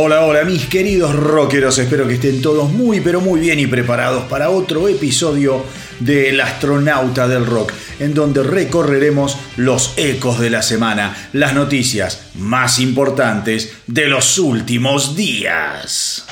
Hola, hola mis queridos rockeros, espero que estén todos muy pero muy bien y preparados para otro episodio de El astronauta del rock, en donde recorreremos los ecos de la semana, las noticias más importantes de los últimos días.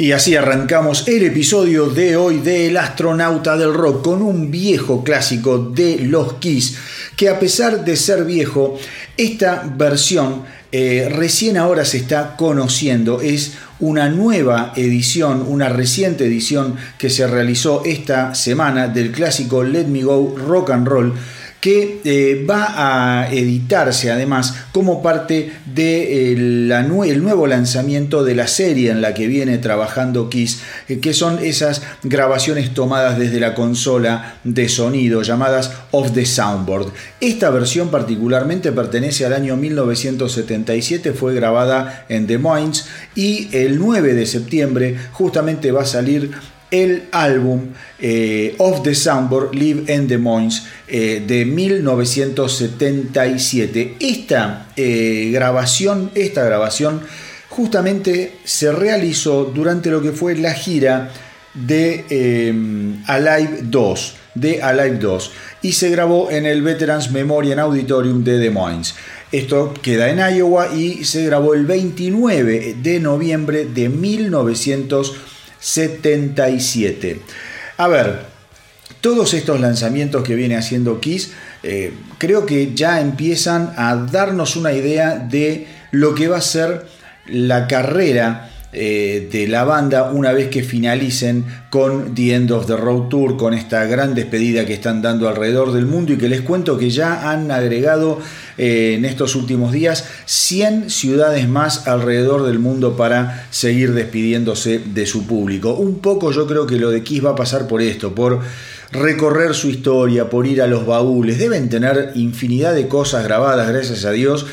Y así arrancamos el episodio de hoy de El astronauta del rock con un viejo clásico de los Kiss, que a pesar de ser viejo, esta versión eh, recién ahora se está conociendo. Es una nueva edición, una reciente edición que se realizó esta semana del clásico Let Me Go Rock and Roll que eh, va a editarse además como parte del de nuevo lanzamiento de la serie en la que viene trabajando Kiss, eh, que son esas grabaciones tomadas desde la consola de sonido llamadas Off the Soundboard. Esta versión particularmente pertenece al año 1977, fue grabada en Des Moines y el 9 de septiembre justamente va a salir el álbum eh, Of the Soundboard Live in Des Moines eh, de 1977. Esta eh, grabación, esta grabación justamente se realizó durante lo que fue la gira de Alive 2, de Alive 2, y se grabó en el Veterans Memorial Auditorium de Des Moines. Esto queda en Iowa y se grabó el 29 de noviembre de 1977. 77. A ver, todos estos lanzamientos que viene haciendo Kiss, eh, creo que ya empiezan a darnos una idea de lo que va a ser la carrera eh, de la banda una vez que finalicen con The End of the Road Tour, con esta gran despedida que están dando alrededor del mundo y que les cuento que ya han agregado eh, en estos últimos días 100 ciudades más alrededor del mundo para seguir despidiéndose de su público. Un poco yo creo que lo de Kiss va a pasar por esto, por recorrer su historia, por ir a los baúles. Deben tener infinidad de cosas grabadas, gracias a Dios,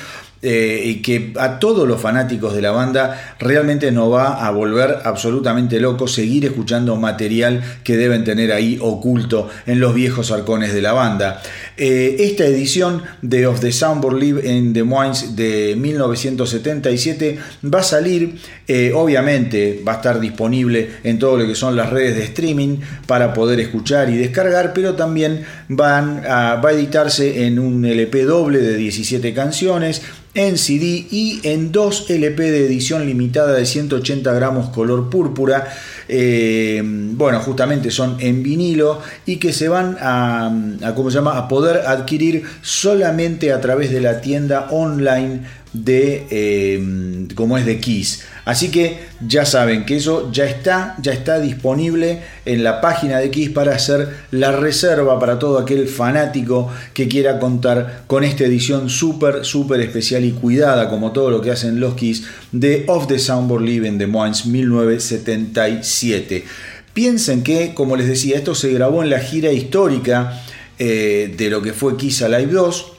eh, que a todos los fanáticos de la banda realmente nos va a volver absolutamente locos seguir escuchando material que deben tener ahí oculto en los viejos arcones de la banda. Eh, esta edición de Of the Soundboard Live en Des Moines de 1977 va a salir, eh, obviamente va a estar disponible en todo lo que son las redes de streaming para poder escuchar y descargar, pero también va a editarse en un LP doble de 17 canciones en CD y en dos LP de edición limitada de 180 gramos color púrpura. Eh, bueno, justamente son en vinilo y que se van a, ¿cómo se llama? a poder adquirir solamente a través de la tienda online de eh, como es de Kiss. Así que ya saben que eso ya está, ya está disponible en la página de Kiss para hacer la reserva para todo aquel fanático que quiera contar con esta edición súper, súper especial y cuidada, como todo lo que hacen los Kiss, de Off the Soundboard Live in the Moins 1977. Piensen que, como les decía, esto se grabó en la gira histórica eh, de lo que fue Kiss Alive 2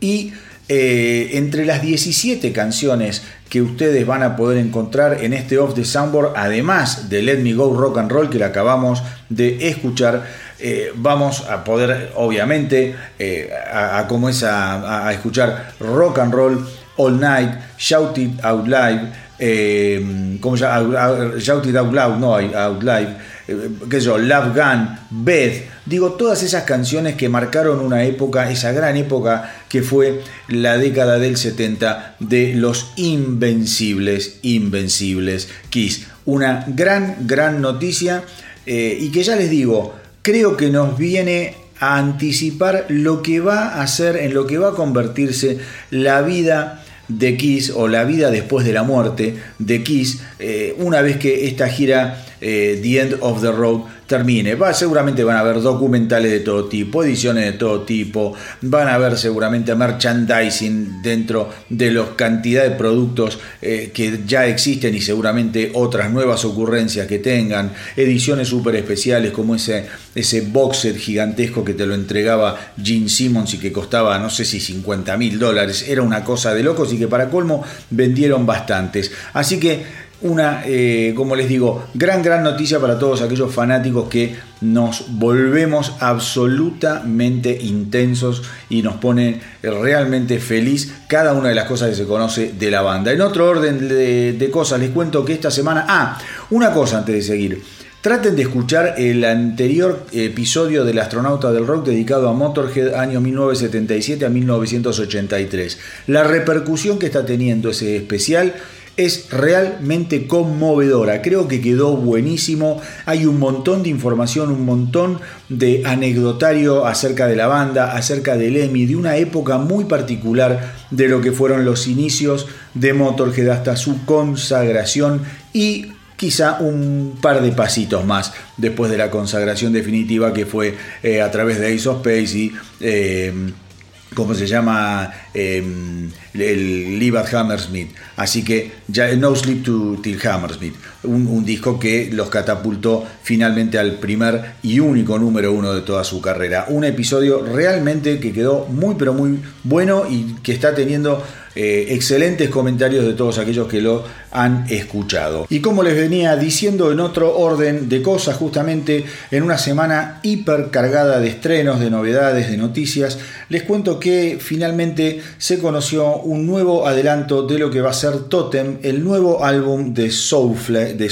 y eh, entre las 17 canciones que ustedes van a poder encontrar en este Off the Soundboard, además de Let Me Go Rock and Roll que la acabamos de escuchar, eh, vamos a poder, obviamente, eh, a, como es a, escuchar Rock and Roll All Night, Shout It Out Live, como Shout It Out Loud, no Out Live, sé yo, Love Gun, Beth, digo, todas esas canciones que marcaron una época, esa gran época que fue la década del 70 de los invencibles, invencibles Kiss. Una gran, gran noticia eh, y que ya les digo, creo que nos viene a anticipar lo que va a ser, en lo que va a convertirse la vida de Kiss o la vida después de la muerte de Kiss, eh, una vez que esta gira eh, The End of the Road termine. Va, seguramente van a haber documentales de todo tipo, ediciones de todo tipo, van a haber seguramente merchandising dentro de la cantidad de productos eh, que ya existen y seguramente otras nuevas ocurrencias que tengan, ediciones súper especiales como ese, ese box gigantesco que te lo entregaba Gene Simmons y que costaba no sé si 50 mil dólares, era una cosa de locos y que para colmo vendieron bastantes. Así que una, eh, como les digo, gran, gran noticia para todos aquellos fanáticos que nos volvemos absolutamente intensos y nos pone realmente feliz cada una de las cosas que se conoce de la banda. En otro orden de, cosas, les cuento que esta semana... Ah, una cosa antes de seguir. Traten de escuchar el anterior episodio del Astronauta del Rock dedicado a Motorhead año 1977 a 1983. La repercusión que está teniendo ese especial es realmente conmovedora. Creo que quedó buenísimo. Hay un montón de información, un montón de anecdotario acerca de la banda, acerca del EMI, de una época muy particular de lo que fueron los inicios de Motorhead hasta su consagración y quizá un par de pasitos más después de la consagración definitiva que fue eh, a través de Ace of Space y eh, ¿cómo se llama? Em, el Live Hammersmith. Así que ya No Sleep to Till Hammersmith, un, disco que los catapultó finalmente al primer y único número uno de toda su carrera. Un episodio realmente que quedó muy pero muy bueno y que está teniendo eh, excelentes comentarios de todos aquellos que lo han escuchado. Y como les venía diciendo en otro orden de cosas, justamente en una semana hiper cargada de estrenos, de novedades, de noticias, les cuento que finalmente se conoció un nuevo adelanto de lo que va a ser Totem, el nuevo álbum de Soulfly, de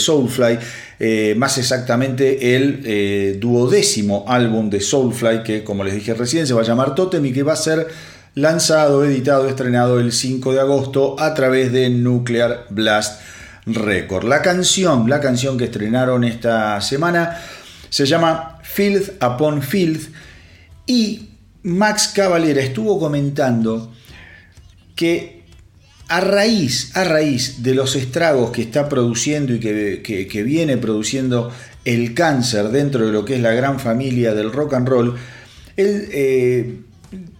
eh, más exactamente el eh, duodécimo álbum de Soulfly, que como les dije recién se va a llamar Totem y que va a ser lanzado, editado, estrenado el 5 de agosto a través de Nuclear Blast Record. La canción, la canción que estrenaron esta semana se llama Filth Upon Filth y Max Cavalera estuvo comentando que a raíz, a raíz de los estragos que está produciendo y que, viene produciendo el cáncer dentro de lo que es la gran familia del rock and roll, él eh,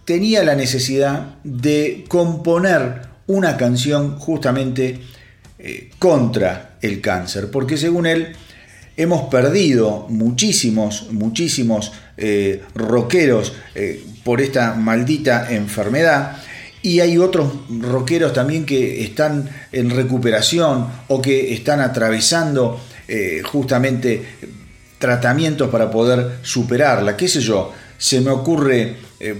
tenía la necesidad de componer una canción justamente eh, contra el cáncer, porque según él, hemos perdido muchísimos, muchísimos eh, rockeros eh, por esta maldita enfermedad. Y hay otros rockeros también que están en recuperación o que están atravesando justamente tratamientos para poder superarla. ¿Qué sé yo? Se me ocurre,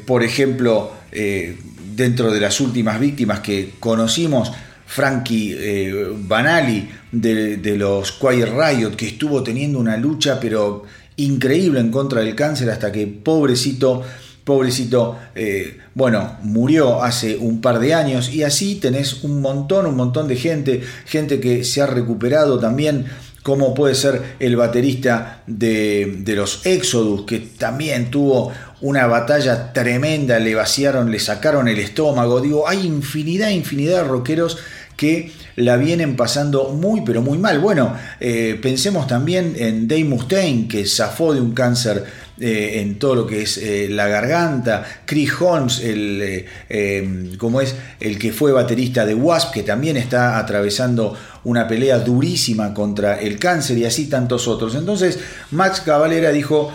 por ejemplo, dentro de las últimas víctimas que conocimos, Frankie eh, Banali de, los Quiet Riot, que estuvo teniendo una lucha pero increíble en contra del cáncer hasta que pobrecito, pobrecito, eh, bueno, murió hace un par de años. Y así tenés un montón, un montón de gente, gente que se ha recuperado también como puede ser el baterista de, de, los Exodus, que también tuvo una batalla tremenda, le vaciaron, le sacaron el estómago. Digo, hay infinidad, infinidad de rockeros que la vienen pasando muy pero muy mal. Bueno, eh, pensemos también en Dave Mustaine, que zafó de un cáncer eh, en todo lo que es eh, la garganta, Chris Holmes, el, como es el que fue baterista de Wasp, que también está atravesando una pelea durísima contra el cáncer y así tantos otros. Entonces Max Cavalera dijo,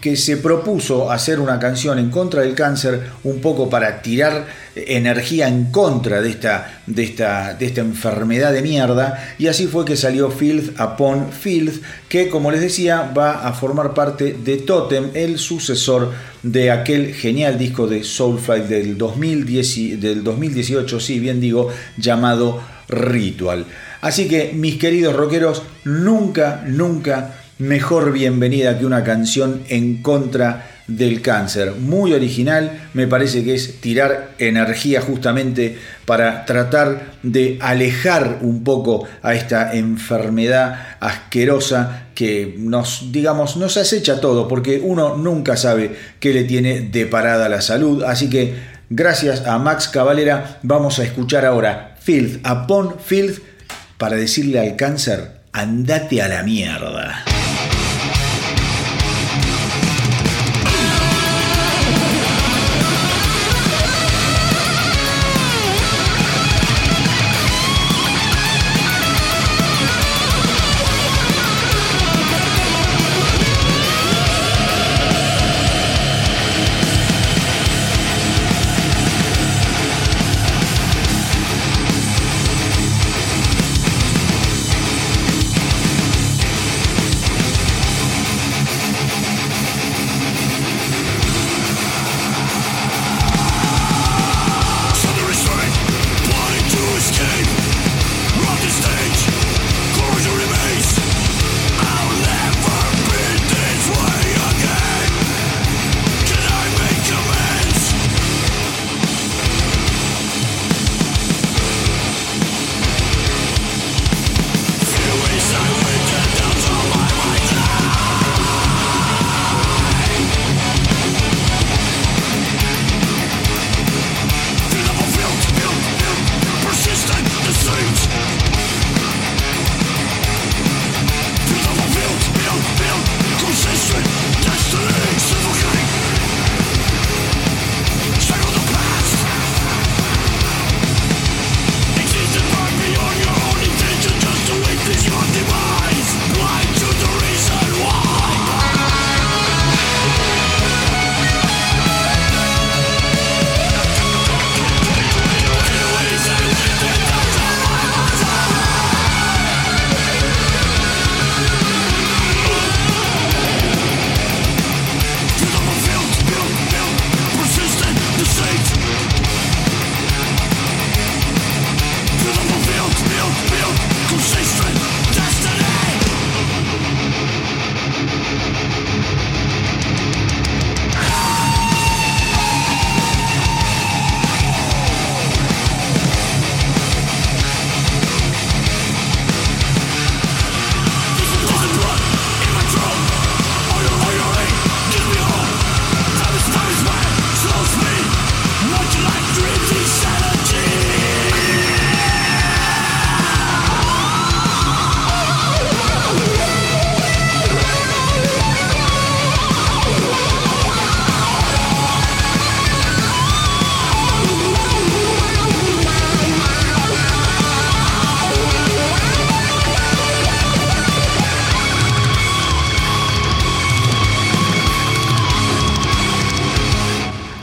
que se propuso hacer una canción en contra del cáncer, un poco para tirar energía en contra de esta, de esta, de esta enfermedad de mierda, y así fue que salió Filth Upon Filth, que como les decía va a formar parte de Totem, el sucesor de aquel genial disco de Soulfly del, 2010, del 2018, sí, bien digo, llamado Ritual. Así que mis queridos rockeros, nunca, nunca mejor bienvenida que una canción en contra del cáncer. Muy original, me parece que es tirar energía justamente para tratar de alejar un poco a esta enfermedad asquerosa que nos, digamos, nos acecha todo, porque uno nunca sabe qué le tiene de parada la salud. Así que gracias a Max Cavalera vamos a escuchar ahora Filth Upon Filth para decirle al cáncer, andate a la mierda.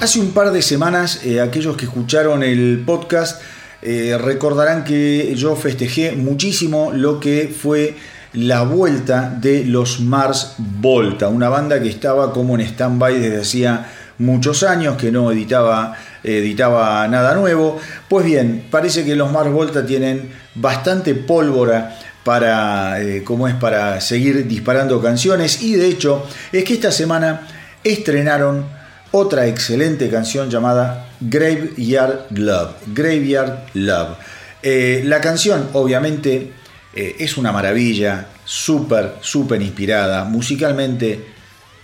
Hace un par de semanas, eh, aquellos que escucharon el podcast eh, recordarán que yo festejé muchísimo lo que fue la vuelta de los Mars Volta, una banda que estaba como en stand-by desde hacía muchos años, que no editaba, editaba nada nuevo. Pues bien, parece que los Mars Volta tienen bastante pólvora para, eh, es, para seguir disparando canciones y de hecho es que esta semana estrenaron otra excelente canción llamada Graveyard Love. Graveyard Love. Eh, la canción, obviamente, eh, es una maravilla, súper, súper inspirada, musicalmente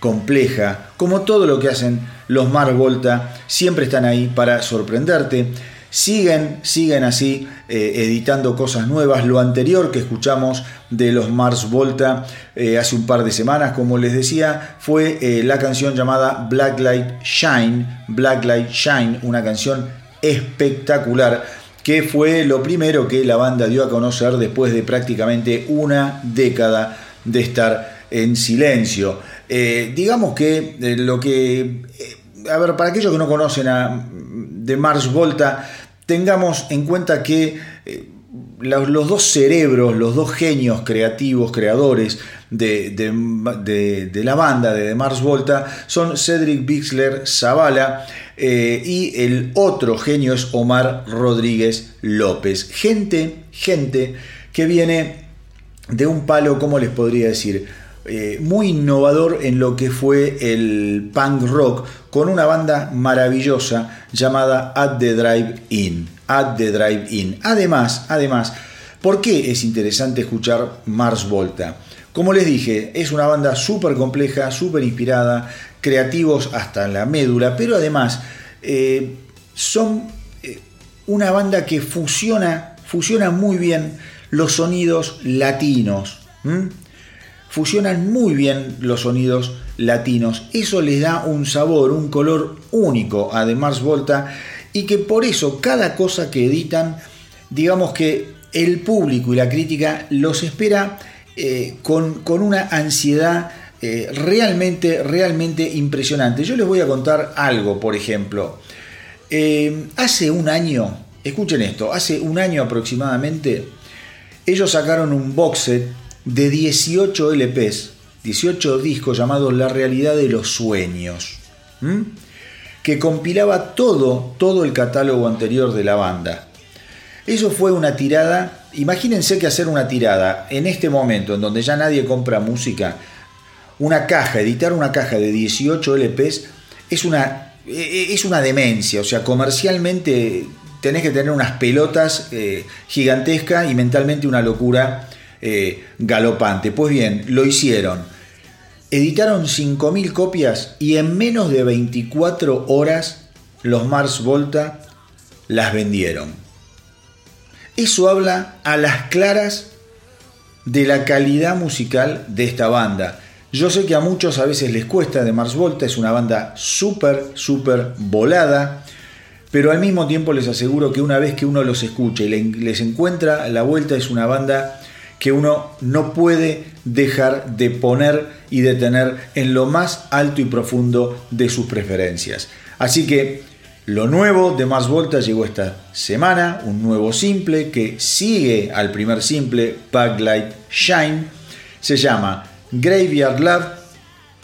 compleja, como todo lo que hacen los Mar Volta, siempre están ahí para sorprenderte. Siguen, siguen así eh, editando cosas nuevas. Lo anterior que escuchamos de los Mars Volta eh, hace un par de semanas, como les decía, fue eh, la canción llamada Blacklight Shine. Blacklight Shine, una canción espectacular que fue lo primero que la banda dio a conocer después de prácticamente una década de estar en silencio. digamos que lo que a ver, para aquellos que no conocen a de Mars Volta, tengamos en cuenta que eh, los dos cerebros, los dos genios creativos, creadores de, la banda de, Mars Volta son Cedric Bixler Zavala eh, y el otro genio es Omar Rodríguez López. Gente, gente que viene de un palo, ¿cómo les podría decir? Eh, muy innovador en lo que fue el punk rock con una banda maravillosa llamada At the Drive In. At the Drive In. Además, además, ¿por qué es interesante escuchar Mars Volta? Como les dije, es una banda súper compleja, súper inspirada, creativos hasta la médula, pero además eh, son eh, una banda que fusiona, fusiona muy bien los sonidos latinos fusionan muy bien los sonidos latinos. Eso les da un sabor, un color único a The Mars Volta y que por eso cada cosa que editan, digamos que el público y la crítica los espera eh, con, una ansiedad eh, realmente, realmente impresionante. Yo les voy a contar algo, por ejemplo. Eh, hace un año, escuchen esto, hace un año aproximadamente, ellos sacaron un box set de 18 LPs, 18 discos llamados La realidad de los sueños, que compilaba todo, todo el catálogo anterior de la banda. Eso fue una tirada, imagínense que hacer una tirada en este momento en donde ya nadie compra música, una caja, editar una caja de 18 LPs es una, e, e, es una demencia, o sea, comercialmente tenés que tener unas pelotas eh, gigantescas y mentalmente una locura eh, galopante. Pues bien, lo hicieron. Editaron 5.000 copias y en menos de 24 horas los Mars Volta las vendieron. Eso habla a las claras de la calidad musical de esta banda. Yo sé que a muchos a veces les cuesta de Mars Volta, es una banda súper, súper volada, pero al mismo tiempo les aseguro que una vez que uno los escucha y les encuentra la vuelta, es una banda que uno no puede dejar de poner y de tener en lo más alto y profundo de sus preferencias. Así que lo nuevo de Mars Volta llegó esta semana, un nuevo simple que sigue al primer simple, Backlight Shine, se llama Graveyard Love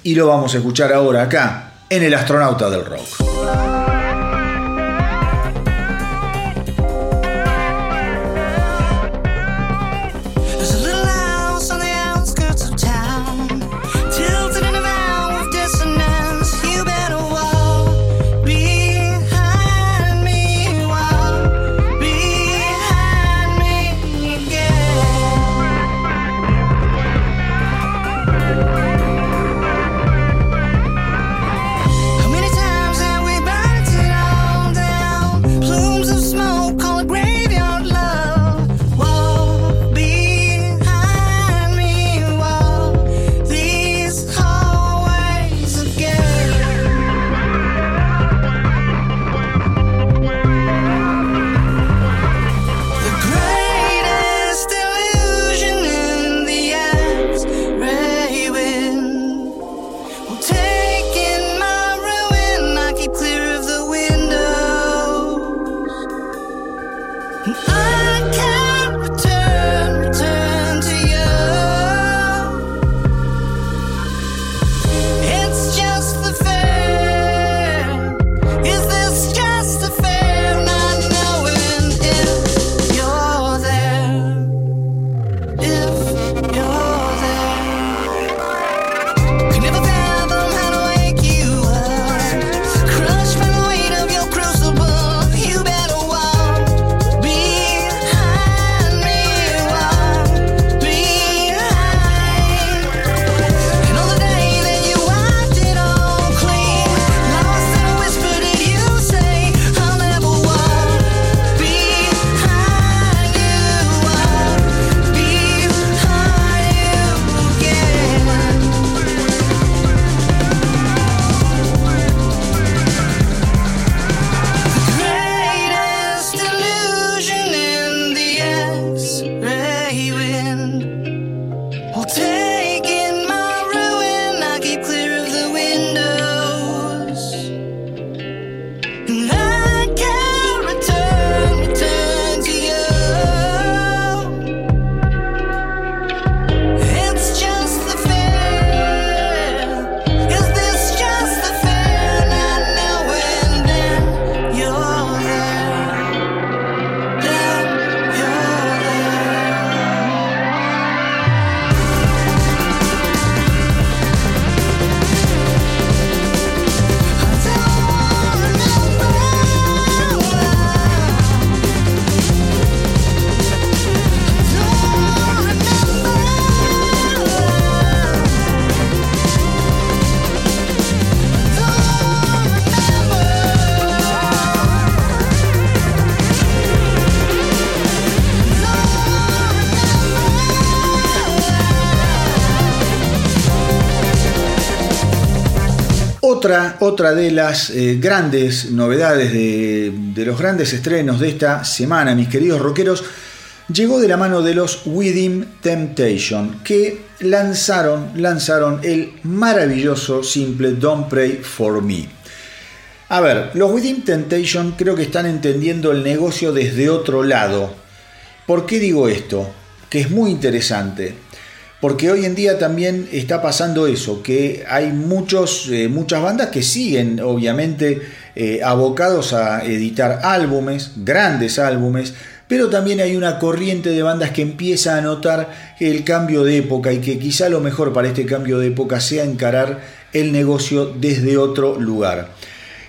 y lo vamos a escuchar ahora acá en El Astronauta del Rock. Otra, de las eh, grandes novedades, de, de, los grandes estrenos de esta semana, mis queridos rockeros, llegó de la mano de los Within Temptation, que lanzaron, lanzaron el maravilloso simple Don't Pray for Me. A ver, los Within Temptation creo que están entendiendo el negocio desde otro lado. ¿Por qué digo esto? Que es muy interesante. Porque hoy en día también está pasando eso, que hay muchos, eh, muchas bandas que siguen obviamente eh, abocados a editar álbumes, grandes álbumes, pero también hay una corriente de bandas que empieza a notar el cambio de época y que quizá lo mejor para este cambio de época sea encarar el negocio desde otro lugar.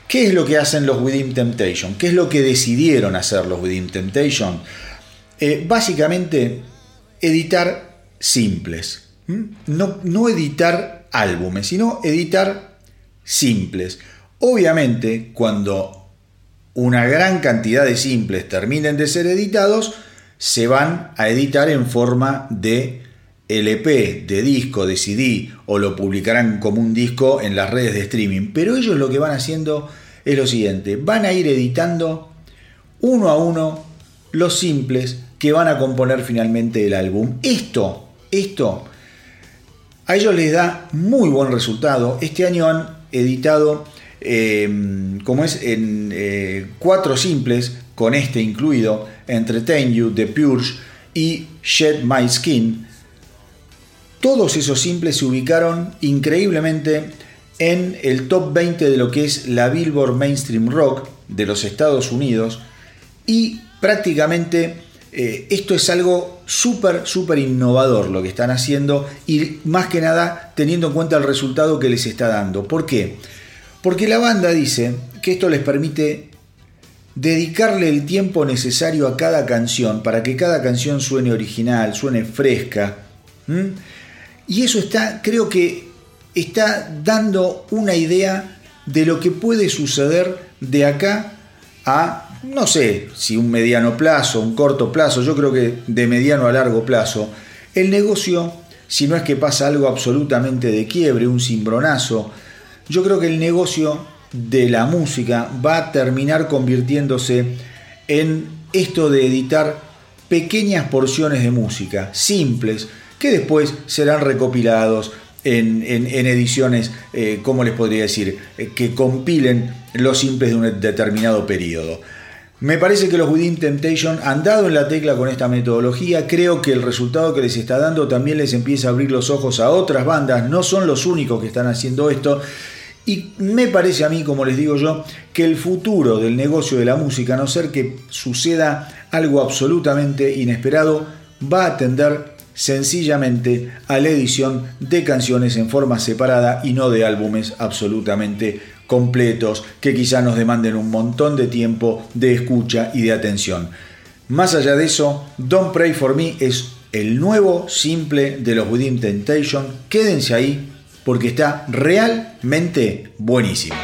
¿Qué es lo que hacen los Within Temptation? ¿Qué es lo que decidieron hacer los Within Temptation? Eh, básicamente, editar simples. No, no editar álbumes, sino editar simples. Obviamente, cuando una gran cantidad de simples terminen de ser editados, se van a editar en forma de LP, de disco, de CD, o lo publicarán como un disco en las redes de streaming. Pero ellos lo que van haciendo es lo siguiente, van a ir editando uno a uno los simples que van a componer finalmente el álbum. Esto, esto, a ellos les da muy buen resultado. Este año han editado Em, como es en eh, cuatro simples, con este incluido, Entertain You, The Purge y Shed My Skin, todos esos simples se ubicaron increíblemente en el top 20 de lo que es la Billboard Mainstream Rock de los Estados Unidos y prácticamente eh, esto es algo súper, súper innovador lo que están haciendo y más que nada teniendo en cuenta el resultado que les está dando. ¿Por qué? Porque la banda dice que esto les permite dedicarle el tiempo necesario a cada canción para que cada canción suene original, suene fresca. Y eso está, creo que está dando una idea de lo que puede suceder de acá a, no sé si un mediano plazo, un corto plazo, yo creo que de mediano a largo plazo, el negocio, si no es que pasa algo absolutamente de quiebre, un cimbronazo, yo creo que el negocio de la música va a terminar convirtiéndose en esto de editar pequeñas porciones de música, simples, que después serán recopilados en, ediciones, eh, ¿cómo les podría decir?, eh, que compilen los simples de un determinado periodo. Me parece que los Within Temptation han dado en la tecla con esta metodología. Creo que el resultado que les está dando también les empieza a abrir los ojos a otras bandas. No son los únicos que están haciendo esto. Y me parece a mí, como les digo yo, que el futuro del negocio de la música, a no ser que suceda algo absolutamente inesperado, va a tender sencillamente a la edición de canciones en forma separada y no de álbumes absolutamente completos que quizá nos demanden un montón de tiempo de escucha y de atención. Más allá de eso, Don't Pray for Me es el nuevo simple de los Within Temptation. Quédense ahí porque está realmente buenísimo.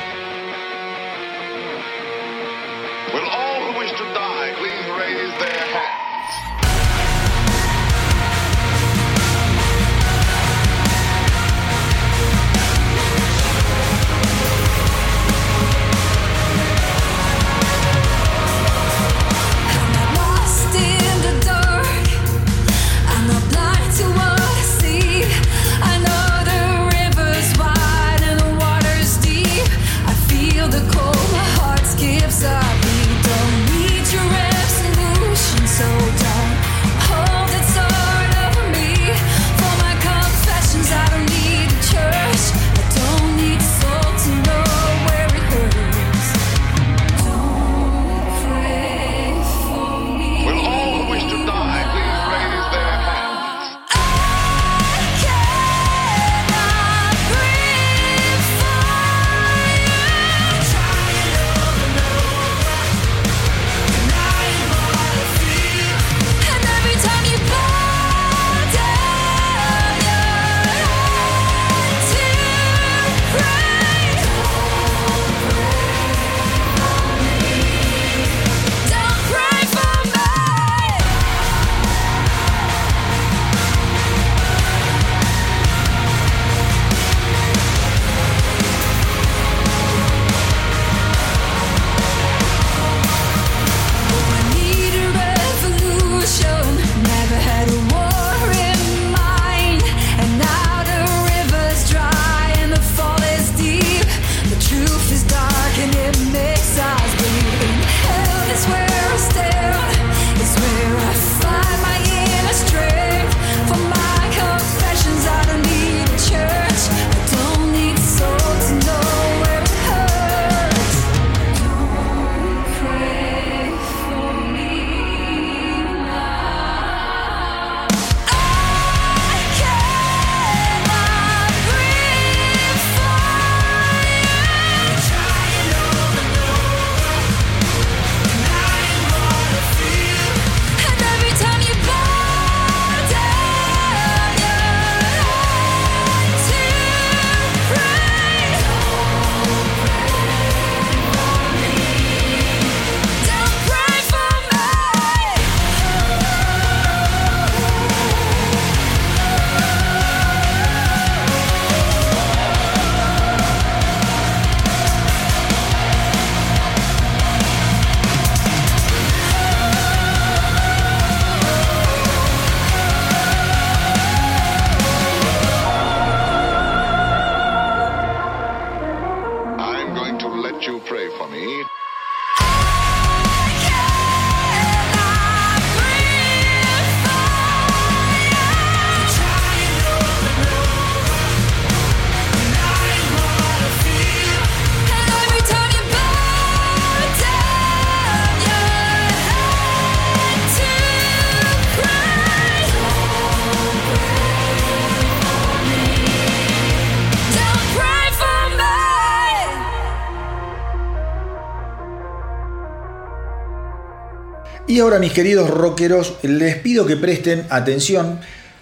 Y ahora mis queridos rockeros, les pido que presten atención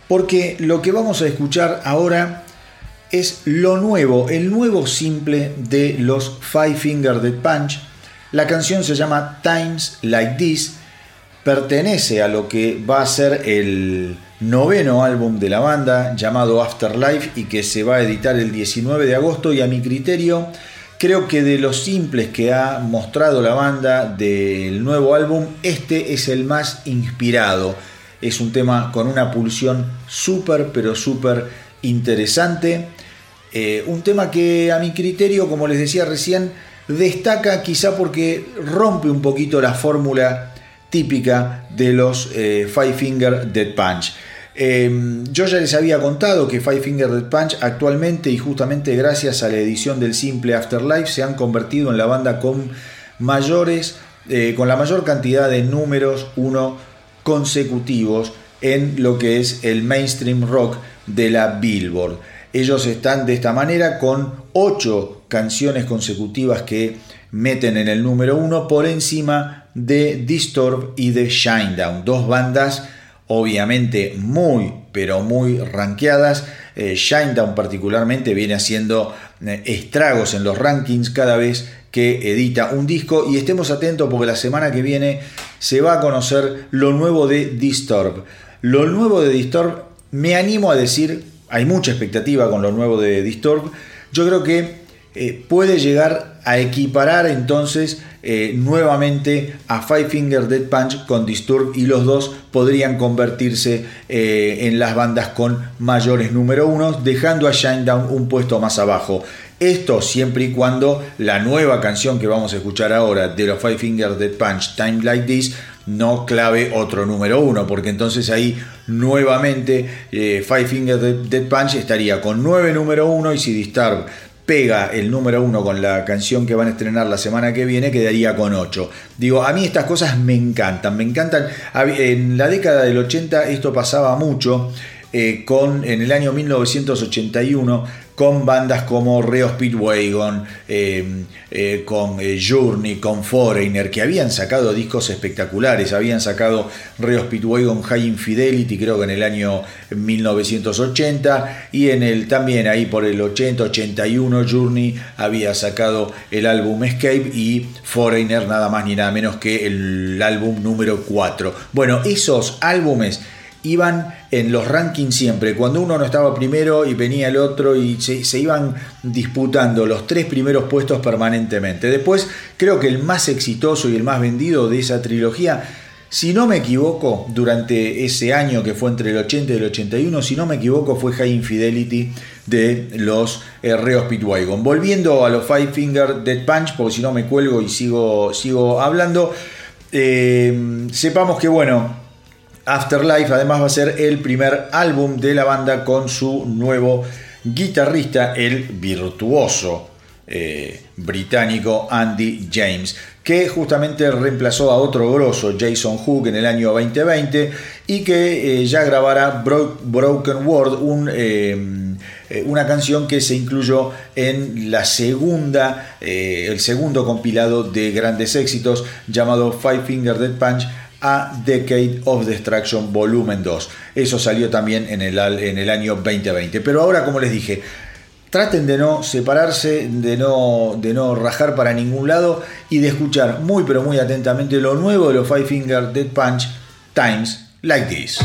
porque lo que vamos a escuchar ahora es lo nuevo, el nuevo simple de los Five Finger Dead Punch. La canción se llama Times Like This, pertenece a lo que va a ser el noveno álbum de la banda llamado Afterlife y que se va a editar el 19 de agosto y a mi criterio creo que de los simples que ha mostrado la banda del nuevo álbum este es el más inspirado. Es un tema con una pulsión súper pero súper interesante. Eh, un tema que a mi criterio, como les decía recién, destaca quizá porque rompe un poquito la fórmula típica de los eh, Five Finger Dead Punch. Em, yo ya les había contado que Five Finger Dead Punch actualmente y justamente gracias a la edición del simple Afterlife se han convertido en la banda con mayores, eh, con la mayor cantidad de números uno consecutivos en lo que es el mainstream rock de la Billboard. Ellos están de esta manera con 8 canciones consecutivas que meten en el número 1 por encima de Disturb y de Shinedown, dos bandas obviamente muy pero muy rankeadas. Eh, Shinedown particularmente viene haciendo eh, estragos en los rankings cada vez que edita un disco y estemos atentos porque la semana que viene se va a conocer lo nuevo de Disturb. Lo nuevo de Disturb me animo a decir hay mucha expectativa con lo nuevo de Disturb. Yo creo que eh, puede llegar a equiparar entonces eh, nuevamente a Five Finger Dead Punch con Disturb y los dos podrían convertirse eh, en las bandas con mayores número uno, dejando a Shinedown un puesto más abajo. Esto siempre y cuando la nueva canción que vamos a escuchar ahora de los Five Finger Dead Punch, Time Like This, no clave otro número uno, porque entonces ahí nuevamente Five Finger Dead Punch estaría con nueve número uno y si Disturb pega el número uno con la canción que van a estrenar la semana que viene, quedaría con ocho. Digo, a mí estas cosas me encantan, me encantan. En la década del 80 esto pasaba mucho. Eh, con, en el año 1981 con bandas como Reo Speedwagon, eh, eh, con Journey, con Foreigner, que habían sacado discos espectaculares, habían sacado Reo Speedwagon High Infidelity, creo que en el año 1980, y en el también ahí por el 80-81 Journey había sacado el álbum Escape y Foreigner nada más ni nada menos que el álbum número 4. Bueno, esos álbumes iban en los rankings siempre. Cuando uno no estaba primero y venía el otro y se, iban disputando los tres primeros puestos permanentemente. Después creo que el más exitoso y el más vendido de esa trilogía, si no me equivoco, durante ese año que fue entre el 80 y el 81, si no me equivoco, fue High Infidelity de los eh, Reos Pitwagon. Volviendo a los Five Finger Dead Punch, porque si no me cuelgo y sigo, sigo hablando, eh, sepamos que bueno, Afterlife además va a ser el primer álbum de la banda con su nuevo guitarrista, el virtuoso eh, británico Andy James, que justamente reemplazó a otro grosso, Jason Hook, en el año 2020 y que eh, ya grabará Broken World, eh, una canción que se incluyó en la segunda, el segundo compilado de grandes éxitos llamado Five Finger Dead Punch a Decade of Destruction Volumen 2. Eso salió también en el, en el año 2020. Pero ahora, como les dije, traten de no separarse, de no, de no rajar para ningún lado y de escuchar muy pero muy atentamente lo nuevo de los Five Finger Dead Punch Times Like This.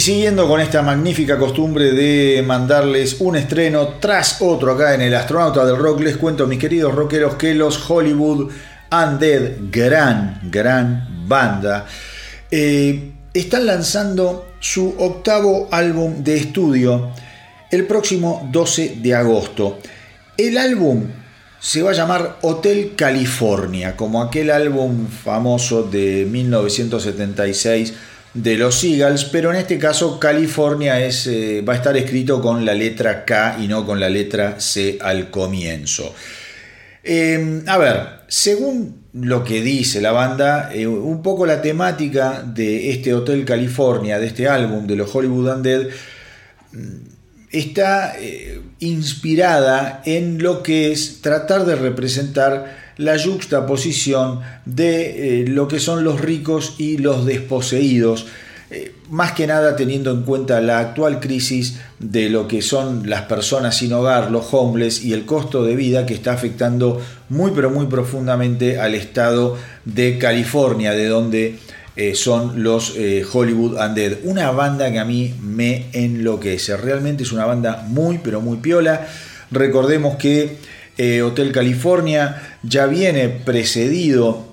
Y siguiendo con esta magnífica costumbre de mandarles un estreno tras otro acá en el Astronauta del Rock, les cuento, mis queridos rockeros, que los Hollywood Undead, gran, gran banda, eh, están lanzando su octavo álbum de estudio el próximo 12 de agosto. El álbum se va a llamar Hotel California, como aquel álbum famoso de 1976 de los Eagles, pero en este caso California es, eh, va a estar escrito con la letra K y no con la letra C al comienzo. Eh, a ver, según lo que dice la banda, eh, un poco la temática de este Hotel California, de este álbum de los Hollywood Undead, está eh, inspirada en lo que es tratar de representar la juxtaposición de eh, lo que son los ricos y los desposeídos, eh, más que nada teniendo en cuenta la actual crisis de lo que son las personas sin hogar, los homeless y el costo de vida que está afectando muy pero muy profundamente al estado de California, de donde eh, son los Hollywood Undead. Una banda que a mí me enloquece. Realmente es una banda muy, pero muy piola. Recordemos que eh, Hotel California ya viene precedido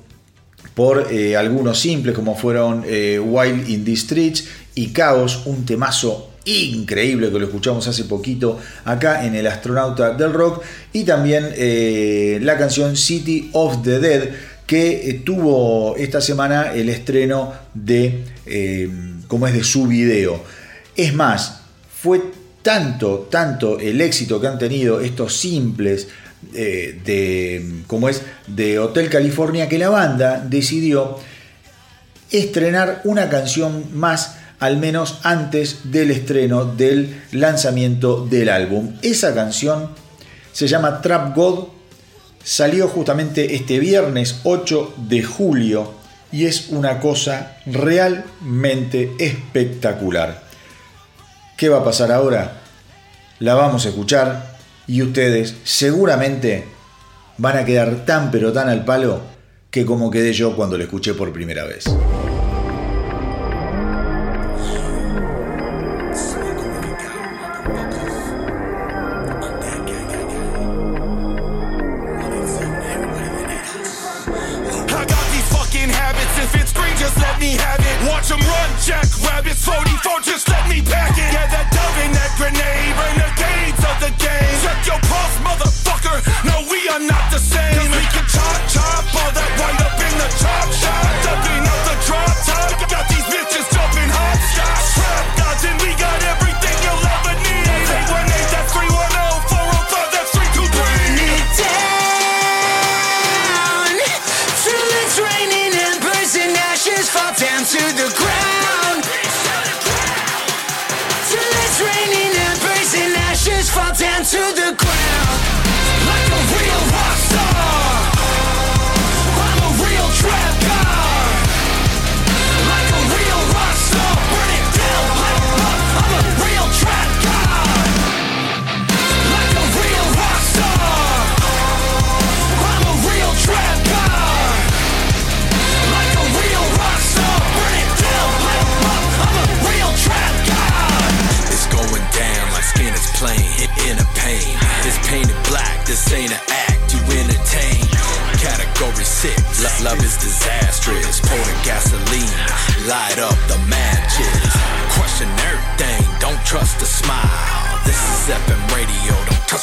por eh, algunos simples como fueron eh, Wild in the Streets y Chaos, un temazo increíble que lo escuchamos hace poquito acá en El Astronauta del Rock y también la canción City of the Dead que tuvo esta semana el estreno de, es de su video. Es más, fue tanto, tanto el éxito que han tenido estos simples eh, de, como es de Hotel California que la banda decidió estrenar una canción más al menos antes del estreno del lanzamiento del álbum. Esa canción se llama Trap God, salió justamente este viernes 8 de julio y es una cosa realmente espectacular. ¿Qué va a pasar ahora? La vamos a escuchar y ustedes seguramente van a quedar tan pero tan al palo que como quedé yo cuando la escuché por primera vez.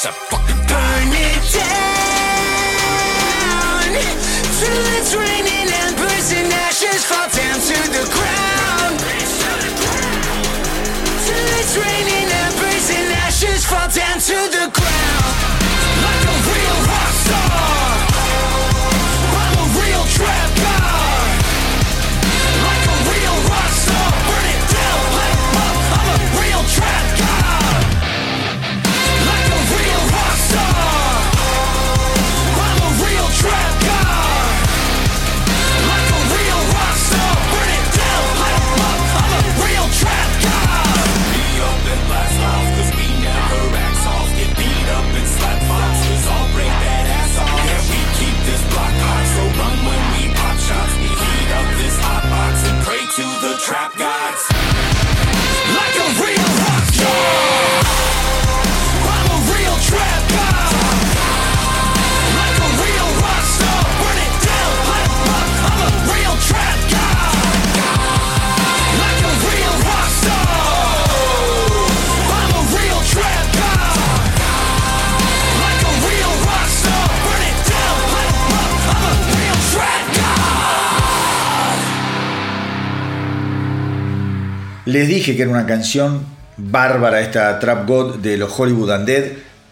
That fucking Burn it down till it's raining embers and ashes fall down to the ground. Till it's raining embers and ashes fall down to the ground. Les dije que era una canción bárbara esta Trap God de los Hollywood Undead.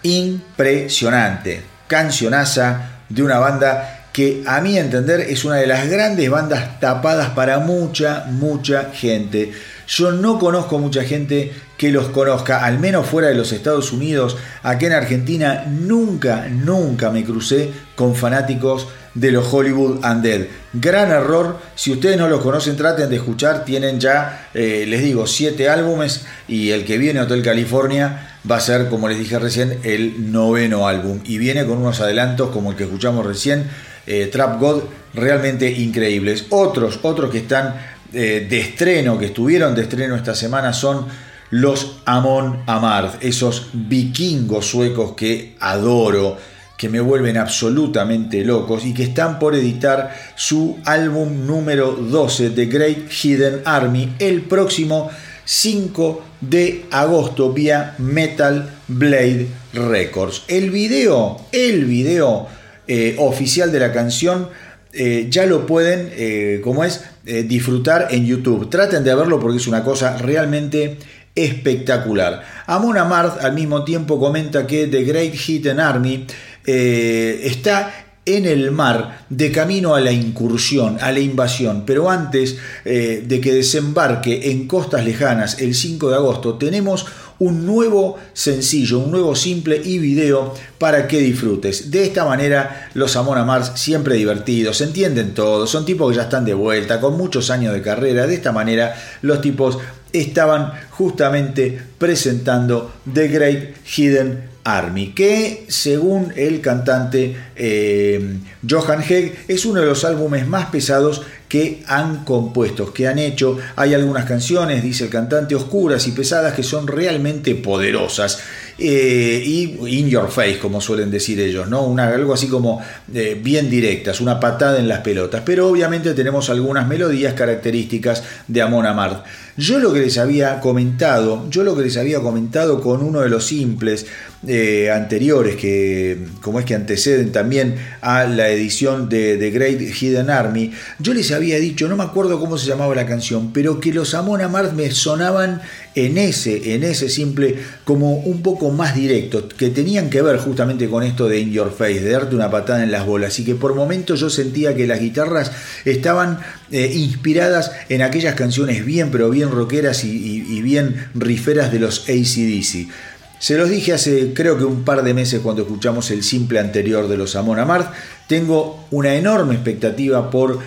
Impresionante. Cancionaza de una banda que a mi entender es una de las grandes bandas tapadas para mucha, mucha gente. Yo no conozco mucha gente que los conozca, al menos fuera de los Estados Unidos. Aquí en Argentina nunca, nunca me crucé con fanáticos de los Hollywood Undead. Gran error, si ustedes no los conocen, traten de escuchar. Tienen ya, eh, les digo, siete álbumes y el que viene, Hotel California, va a ser, como les dije recién, el noveno álbum. Y viene con unos adelantos como el que escuchamos recién, eh, Trap God, realmente increíbles. Otros, otros que están eh, de estreno, que estuvieron de estreno esta semana, son los Amon Amarth, esos vikingos suecos que adoro que me vuelven absolutamente locos y que están por editar su álbum número 12, The Great Hidden Army, el próximo 5 de agosto vía Metal Blade Records. El video, el video eh, oficial de la canción eh, ya lo pueden, eh, como es, disfrutar en YouTube. Traten de verlo porque es una cosa realmente espectacular. Amon Amarth al mismo tiempo comenta que The Great Hidden Army eh, está en el mar de camino a la incursión, a la invasión. Pero antes eh, de que desembarque en costas lejanas el 5 de agosto, tenemos un nuevo sencillo, un nuevo simple y video para que disfrutes. De esta manera, los Amon Amarth siempre divertidos, entienden todos, son tipos que ya están de vuelta, con muchos años de carrera. De esta manera, los tipos estaban justamente presentando The Great Hidden Army, que según el cantante eh, Johan Hegg es uno de los álbumes más pesados que han compuesto, que han hecho. Hay algunas canciones, dice el cantante, oscuras y pesadas que son realmente poderosas. Eh, y in your face, como suelen decir ellos, ¿no? Algo así como eh, bien directas, una patada en las pelotas. Pero obviamente tenemos algunas melodías características de Amon Amarth. Yo lo que les había comentado, yo lo que les había comentado con uno de los simples eh, anteriores, que como es que anteceden también a la edición de The Great Hidden Army, yo les había dicho, no me acuerdo cómo se llamaba la canción, pero que los Amon Amarth me sonaban en ese, en ese simple como un poco más directos, que tenían que ver justamente con esto de In Your Face, de darte una patada en las bolas, y que por momentos yo sentía que las guitarras estaban eh, inspiradas en aquellas canciones bien, pero bien rockeras y, bien riferas de los ACDC. Se los dije hace creo que un par de meses cuando escuchamos el simple anterior de los Amon Amarth. Tengo una enorme expectativa por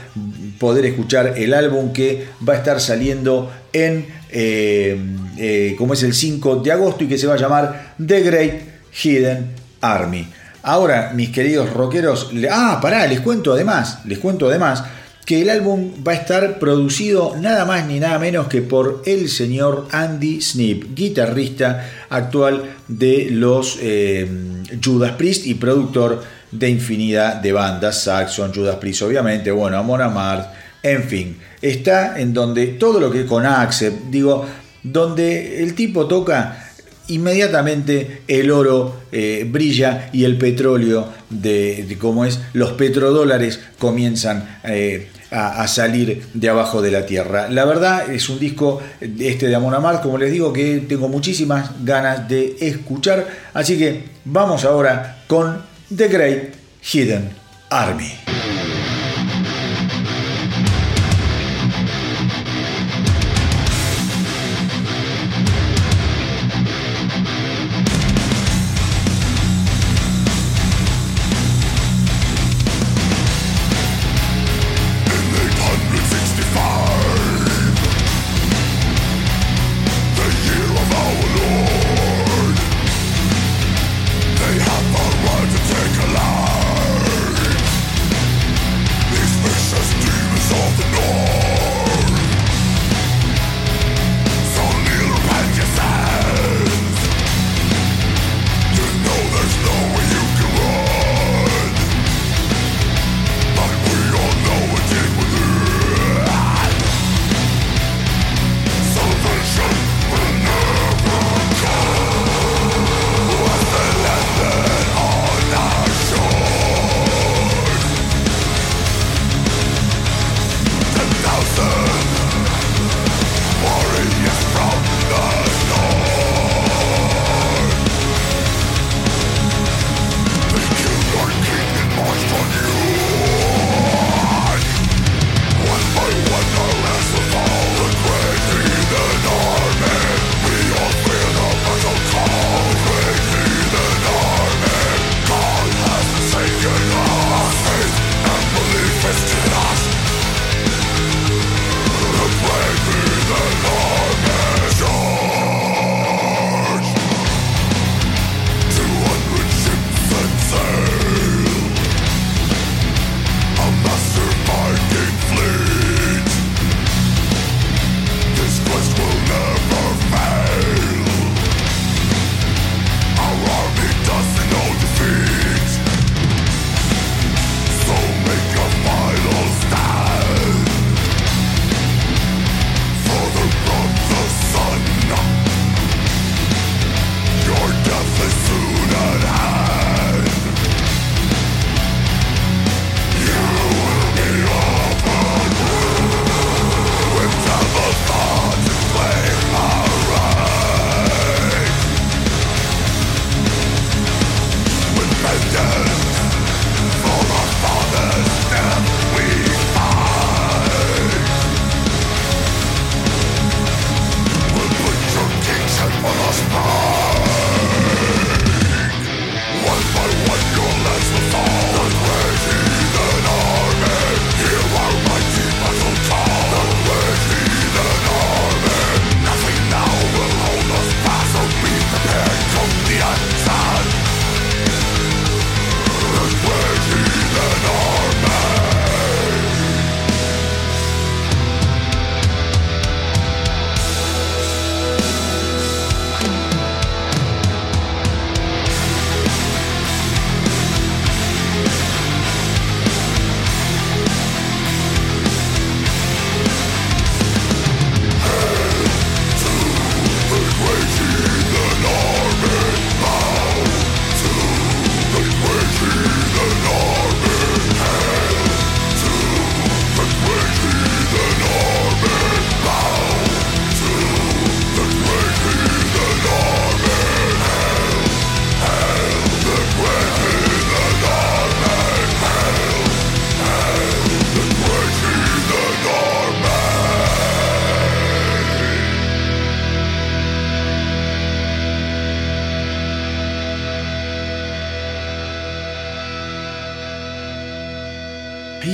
poder escuchar el álbum que va a estar saliendo en, eh, eh, como es el 5 de agosto y que se va a llamar The Great Hidden Army. Ahora, mis queridos rockeros, le- ah, pará, les cuento además, les cuento además que el álbum va a estar producido nada más ni nada menos que por el señor Andy Snip, guitarrista actual de los eh, Judas Priest y productor de infinidad de bandas, Saxon, Judas Priest obviamente, bueno, Amon Amarth, en fin, está en donde todo lo que con Accept, digo, donde el tipo toca inmediatamente el oro eh, brilla y el petróleo de, cómo es los petrodólares comienzan eh, a, a, salir de abajo de la tierra. La verdad es un disco este de Amon Amarth como les digo que tengo muchísimas ganas de escuchar así que vamos ahora con The Great Hidden Army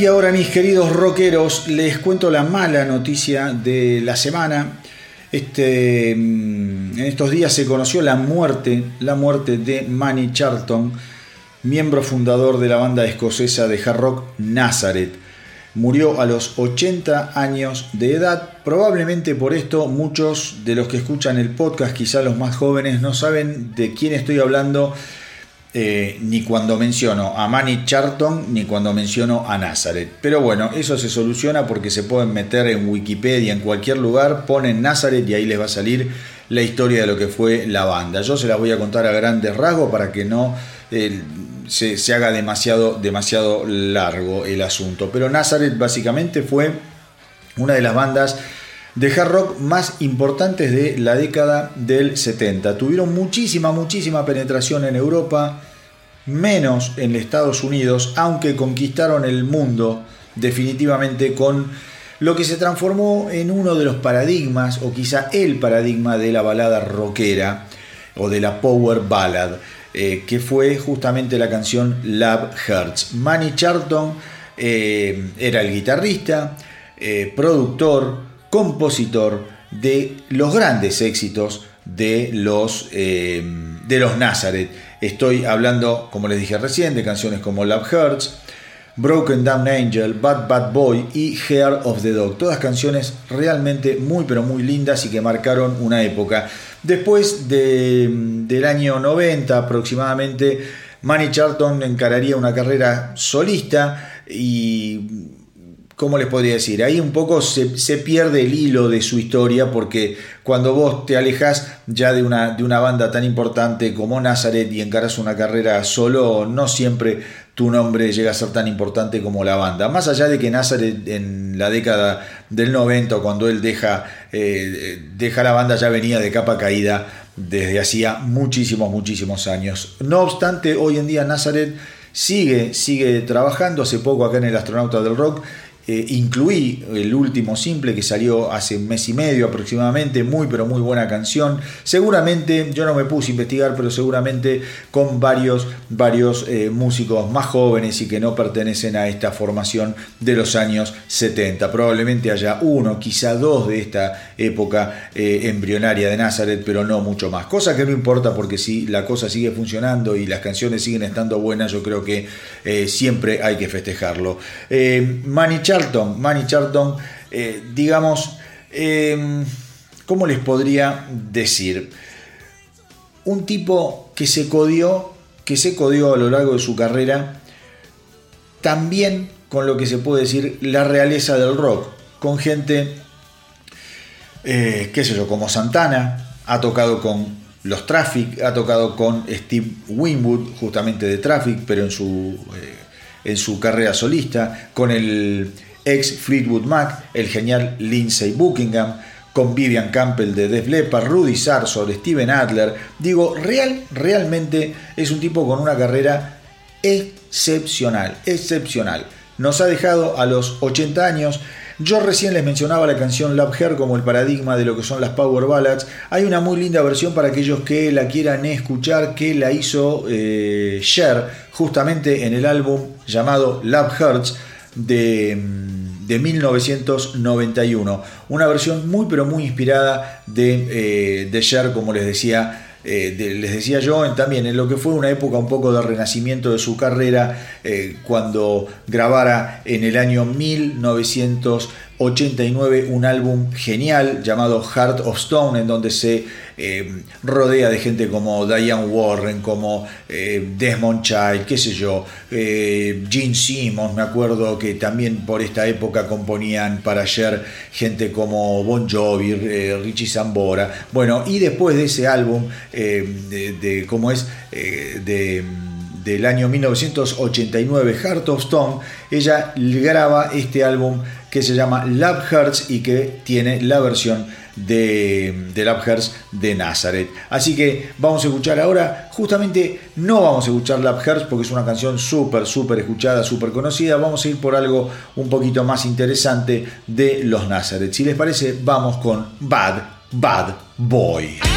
Y ahora mis queridos rockeros, les cuento la mala noticia de la semana. Este, en estos días se conoció la muerte, la muerte de Manny Charlton, miembro fundador de la banda escocesa de hard rock Nazareth. Murió a los 80 años de edad. Probablemente por esto muchos de los que escuchan el podcast, quizá los más jóvenes, no saben de quién estoy hablando eh, ni cuando menciono a Manny Charlton ni cuando menciono a Nazareth. Pero bueno, eso se soluciona porque se pueden meter en Wikipedia, en cualquier lugar, ponen Nazareth y ahí les va a salir la historia de lo que fue la banda. Yo se la voy a contar a grandes rasgos para que no eh, se, se, haga demasiado, demasiado largo el asunto. Pero Nazareth básicamente fue una de las bandas de hard rock más importantes de la década del 70. Tuvieron muchísima, muchísima penetración en Europa, menos en Estados Unidos, aunque conquistaron el mundo definitivamente con lo que se transformó en uno de los paradigmas, o quizá el paradigma de la balada rockera o de la power ballad, eh, que fue justamente la canción Love Hurts. Manny Charlton eh, era el guitarrista, eh, productor, compositor de los grandes éxitos de los, eh, de los Nazareth. Estoy hablando, como les dije recién, de canciones como Love Hurts, Broken Down Angel, Bad Bad Boy y Hair of the Dog. Todas canciones realmente muy pero muy lindas y que marcaron una época. Después de, del año 90 aproximadamente, Manny Charlton encararía una carrera solista y ¿cómo les podría decir? Ahí un poco se, se, pierde el hilo de su historia porque cuando vos te alejas ya de una, de una banda tan importante como Nazareth y encaras una carrera solo, no siempre tu nombre llega a ser tan importante como la banda. Más allá de que Nazareth en la década del 90, cuando él deja, eh, deja la banda, ya venía de capa caída desde hacía muchísimos, muchísimos años. No obstante, hoy en día Nazareth sigue, sigue trabajando. Hace poco acá en el Astronauta del Rock eh, incluí el último simple que salió hace un mes y medio aproximadamente, muy pero muy buena canción. Seguramente, yo no me puse a investigar, pero seguramente con varios, varios eh, músicos más jóvenes y que no pertenecen a esta formación de los años 70. Probablemente haya uno, quizá dos de esta época eh, embrionaria de Nazareth, pero no mucho más. Cosa que no importa porque si la cosa sigue funcionando y las canciones siguen estando buenas, yo creo que siempre hay que festejarlo. Charlton, Manny Charlton, eh, digamos, eh, ¿cómo les podría decir? Un tipo que se codió, que se codió a lo largo de su carrera, también con lo que se puede decir la realeza del rock, con gente, eh, qué sé yo, como Santana, ha tocado con los Traffic, ha tocado con Steve Winwood, justamente de Traffic, pero en su en su carrera solista, con el ex Fleetwood Mac, el genial Lindsay Buckingham, con Vivian Campbell de Def Leppard, Rudy Sarsour, Steven Adler. Digo, real, realmente es un tipo con una carrera excepcional, excepcional. Nos ha dejado a los 80 años. Yo recién les mencionaba la canción Love Her como el paradigma de lo que son las Power Ballads. Hay una muy linda versión para aquellos que la quieran escuchar que la hizo eh, Cher justamente en el álbum llamado Love Hurts de, de 1991. Una versión muy pero muy inspirada de, eh, de Cher, como les decía eh, les decía yo, también en lo que fue una época un poco de renacimiento de su carrera, eh, cuando grabara en el año 1989 un álbum genial llamado Heart of Stone, en donde se eh, rodea de gente como Diane Warren, como eh, Desmond Child, qué sé yo, eh, Gene Simmons, me acuerdo que también por esta época componían para ayer gente como Bon Jovi, Richie Zambora. Bueno, y después de ese álbum, de, de, ¿cómo es? de del año 1989, Heart of Stone, ella graba este álbum que se llama Love Hearts y que tiene la versión de, Love Hearts de Nazareth. Así que vamos a escuchar ahora, justamente no vamos a escuchar Love Hearts porque es una canción súper, súper escuchada, súper conocida. Vamos a ir por algo un poquito más interesante de los Nazareth. Si les parece, vamos con bad, bad boy.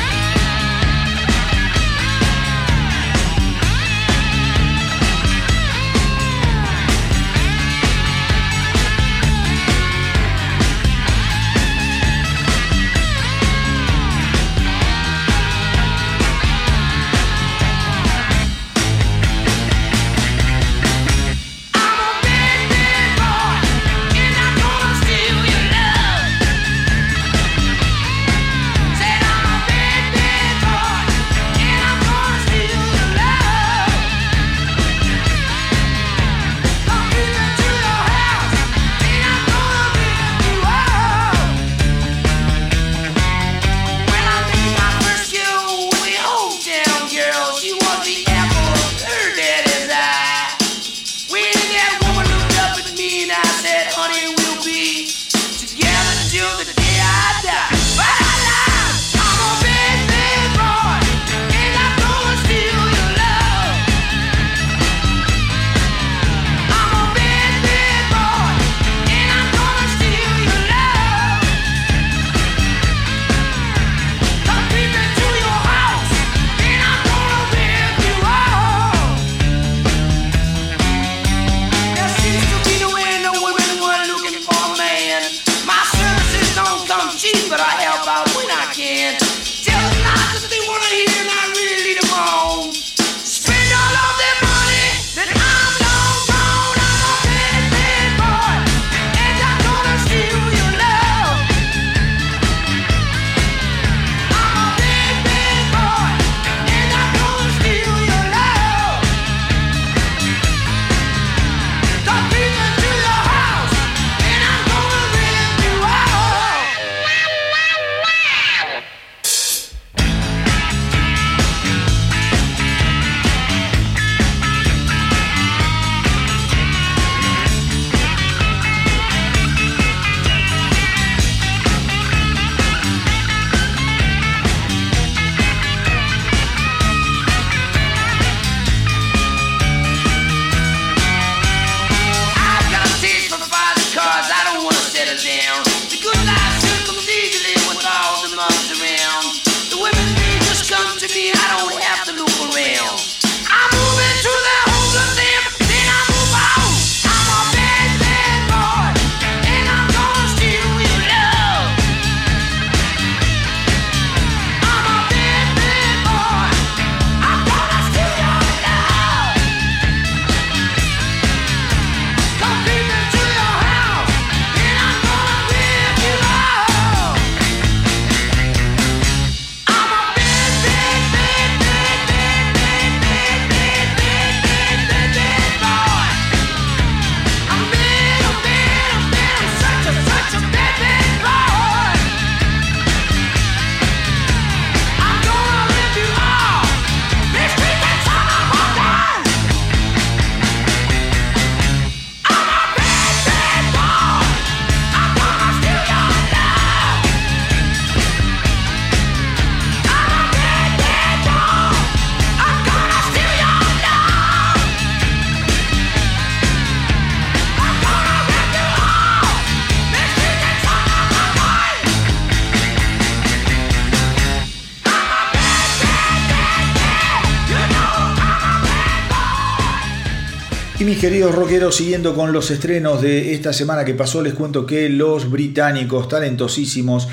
Queridos rockeros, siguiendo con los estrenos de esta semana que pasó, les cuento que los británicos talentosísimos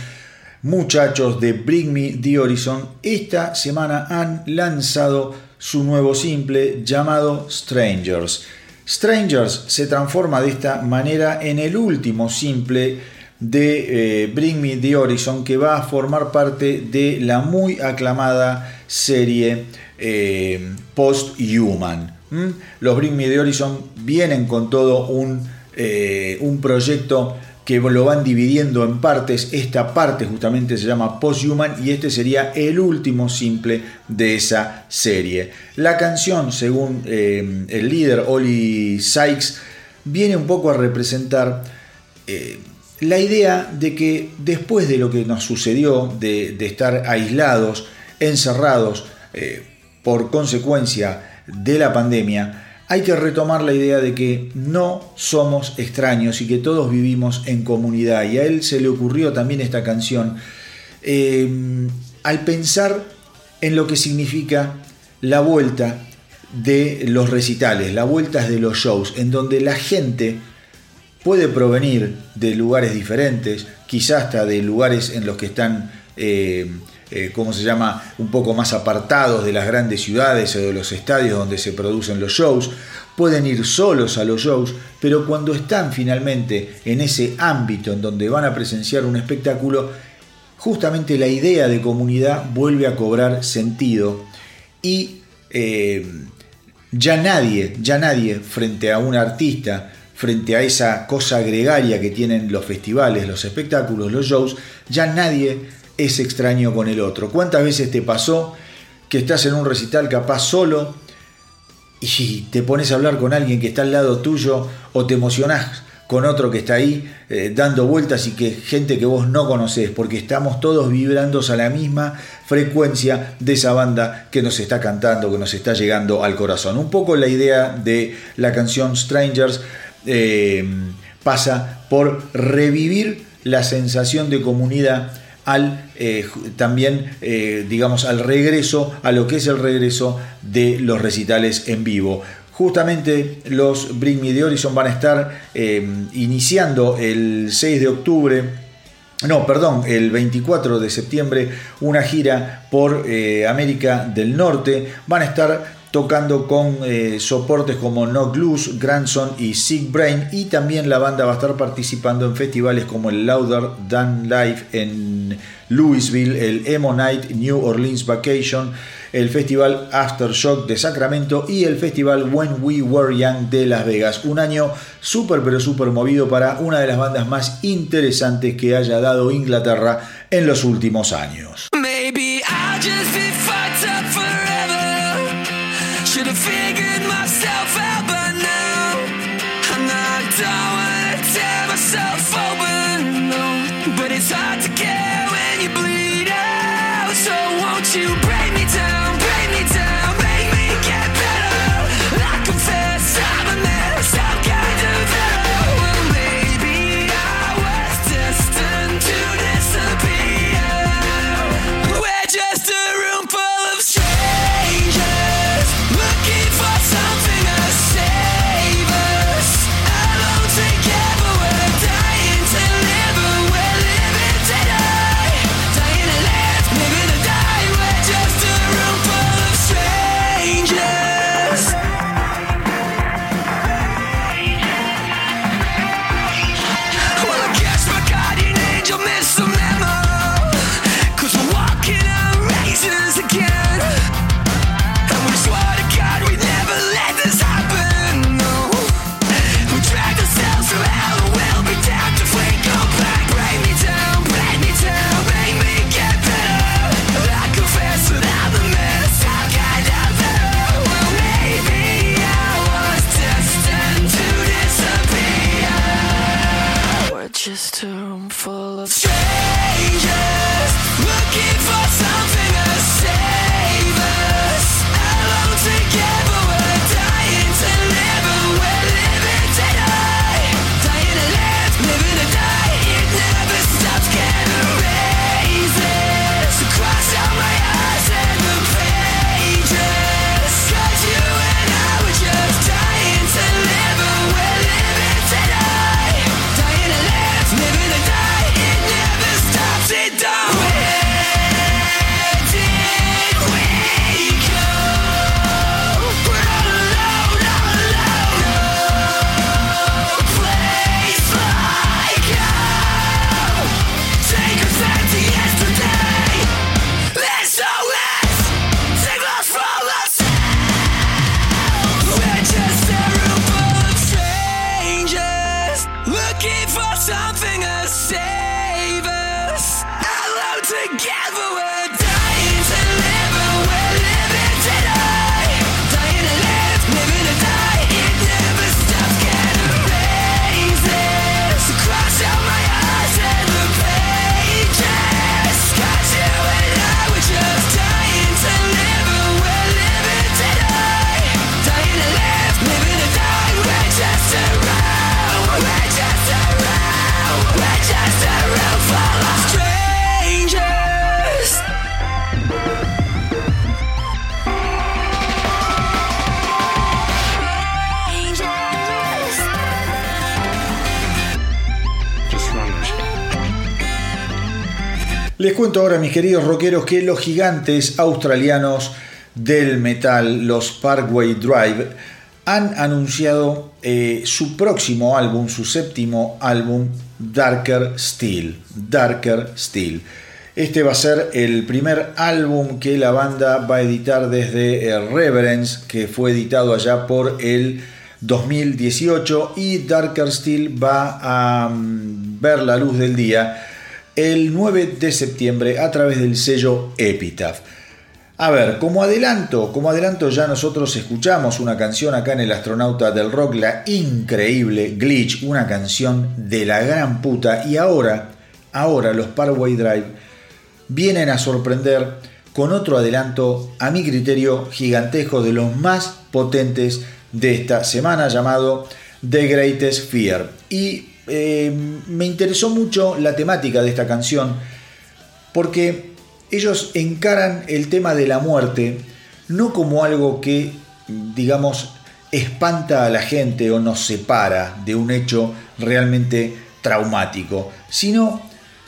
muchachos de Bring Me the Horizon esta semana han lanzado su nuevo simple llamado Strangers. Strangers se transforma de esta manera en el último simple de eh, Bring Me the Horizon que va a formar parte de la muy aclamada serie eh, Post Human. Los Bring Me the Horizon vienen con todo un, eh, un proyecto que lo van dividiendo en partes. Esta parte justamente se llama Posthuman y este sería el último simple de esa serie. La canción, según eh, el líder Oli Sykes, viene un poco a representar eh, la idea de que después de lo que nos sucedió, de, estar aislados, encerrados, por consecuencia de la pandemia, hay que retomar la idea de que no somos extraños y que todos vivimos en comunidad. Y a él se le ocurrió también esta canción eh, al pensar en lo que significa la vuelta de los recitales, la vuelta de los shows, en donde la gente puede provenir de lugares diferentes, quizás hasta de lugares en los que están eh, eh, ¿cómo se llama?, un poco más apartados de las grandes ciudades o de los estadios donde se producen los shows, pueden ir solos a los shows, pero cuando están finalmente en ese ámbito en donde van a presenciar un espectáculo, justamente la idea de comunidad vuelve a cobrar sentido y eh, ya nadie, ya nadie frente a un artista, frente a esa cosa gregaria que tienen los festivales, los espectáculos, los shows, ya nadie es extraño con el otro. ¿Cuántas veces te pasó que estás en un recital capaz solo y te pones a hablar con alguien que está al lado tuyo o te emocionás con otro que está ahí eh, dando vueltas y que gente que vos no conocés, porque estamos todos vibrando a la misma frecuencia de esa banda que nos está cantando, que nos está llegando al corazón. Un poco la idea de la canción Strangers eh, pasa por revivir la sensación de comunidad al eh, también, eh, digamos, al regreso, a lo que es el regreso de los recitales en vivo. Justamente los Bring Me the Horizon van a estar eh, iniciando el 6 de octubre no, perdón, el 24 de septiembre una gira por América del Norte. Van a estar tocando con eh, soportes como No Loose, Grandson y Sick Brain y también la banda va a estar participando en festivales como el Louder Than Life en Louisville, el Emo Night New Orleans Vacation, el Festival Aftershock de Sacramento y el Festival When We Were Young de Las Vegas. Un año súper pero súper movido para una de las bandas más interesantes que haya dado Inglaterra en los últimos años. Cuento ahora, mis queridos rockeros, que los gigantes australianos del metal, los Parkway Drive, han anunciado eh, su próximo álbum, su séptimo álbum, Darker Steel. Darker Steel. Este va a ser el primer álbum que la banda va a editar desde eh, Reverence, que fue editado allá por el 2018 y Darker Steel va a mm, ver la luz del día el 9 de septiembre a través del sello Epitaph. A ver, como adelanto, como adelanto ya nosotros escuchamos una canción acá en El Astronauta del Rock, la increíble Glitch, una canción de la gran puta y ahora, ahora los Parkway Drive vienen a sorprender con otro adelanto, a mi criterio, gigantesco de los más potentes de esta semana llamado The Greatest Fear. Y eh, me interesó mucho la temática de esta canción porque ellos encaran el tema de la muerte no como algo que, digamos, espanta a la gente o nos separa de un hecho realmente traumático, sino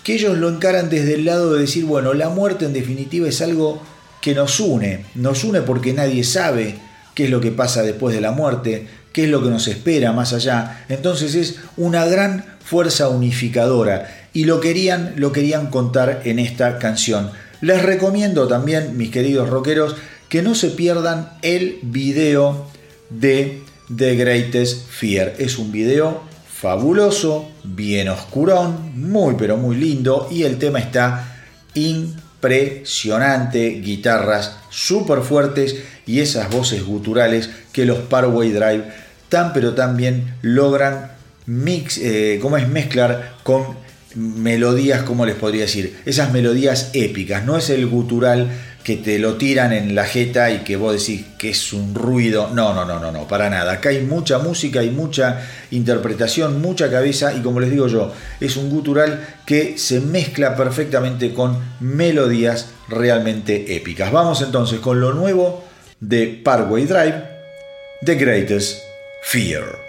que ellos lo encaran desde el lado de decir, bueno, la muerte en definitiva es algo que nos une, nos une porque nadie sabe qué es lo que pasa después de la muerte, qué es lo que nos espera más allá. Entonces es una gran fuerza unificadora y lo querían, lo querían contar en esta canción. Les recomiendo también, mis queridos rockeros, que no se pierdan el video de The Greatest Fear. Es un video fabuloso, bien oscurón, muy pero muy lindo y el tema está impresionante, guitarras súper fuertes y esas voces guturales que los Parway Drive pero tan bien logran mix, eh, como es mezclar con melodías, como les podría decir? Esas melodías épicas, no es el gutural que te lo tiran en la jeta y que vos decís que es un ruido. No, no, no, no, no, para nada. Acá hay mucha música, hay mucha interpretación, mucha cabeza y como les digo yo, es un gutural que se mezcla perfectamente con melodías realmente épicas. Vamos entonces con lo nuevo de Parkway Drive, The Greatest Fear.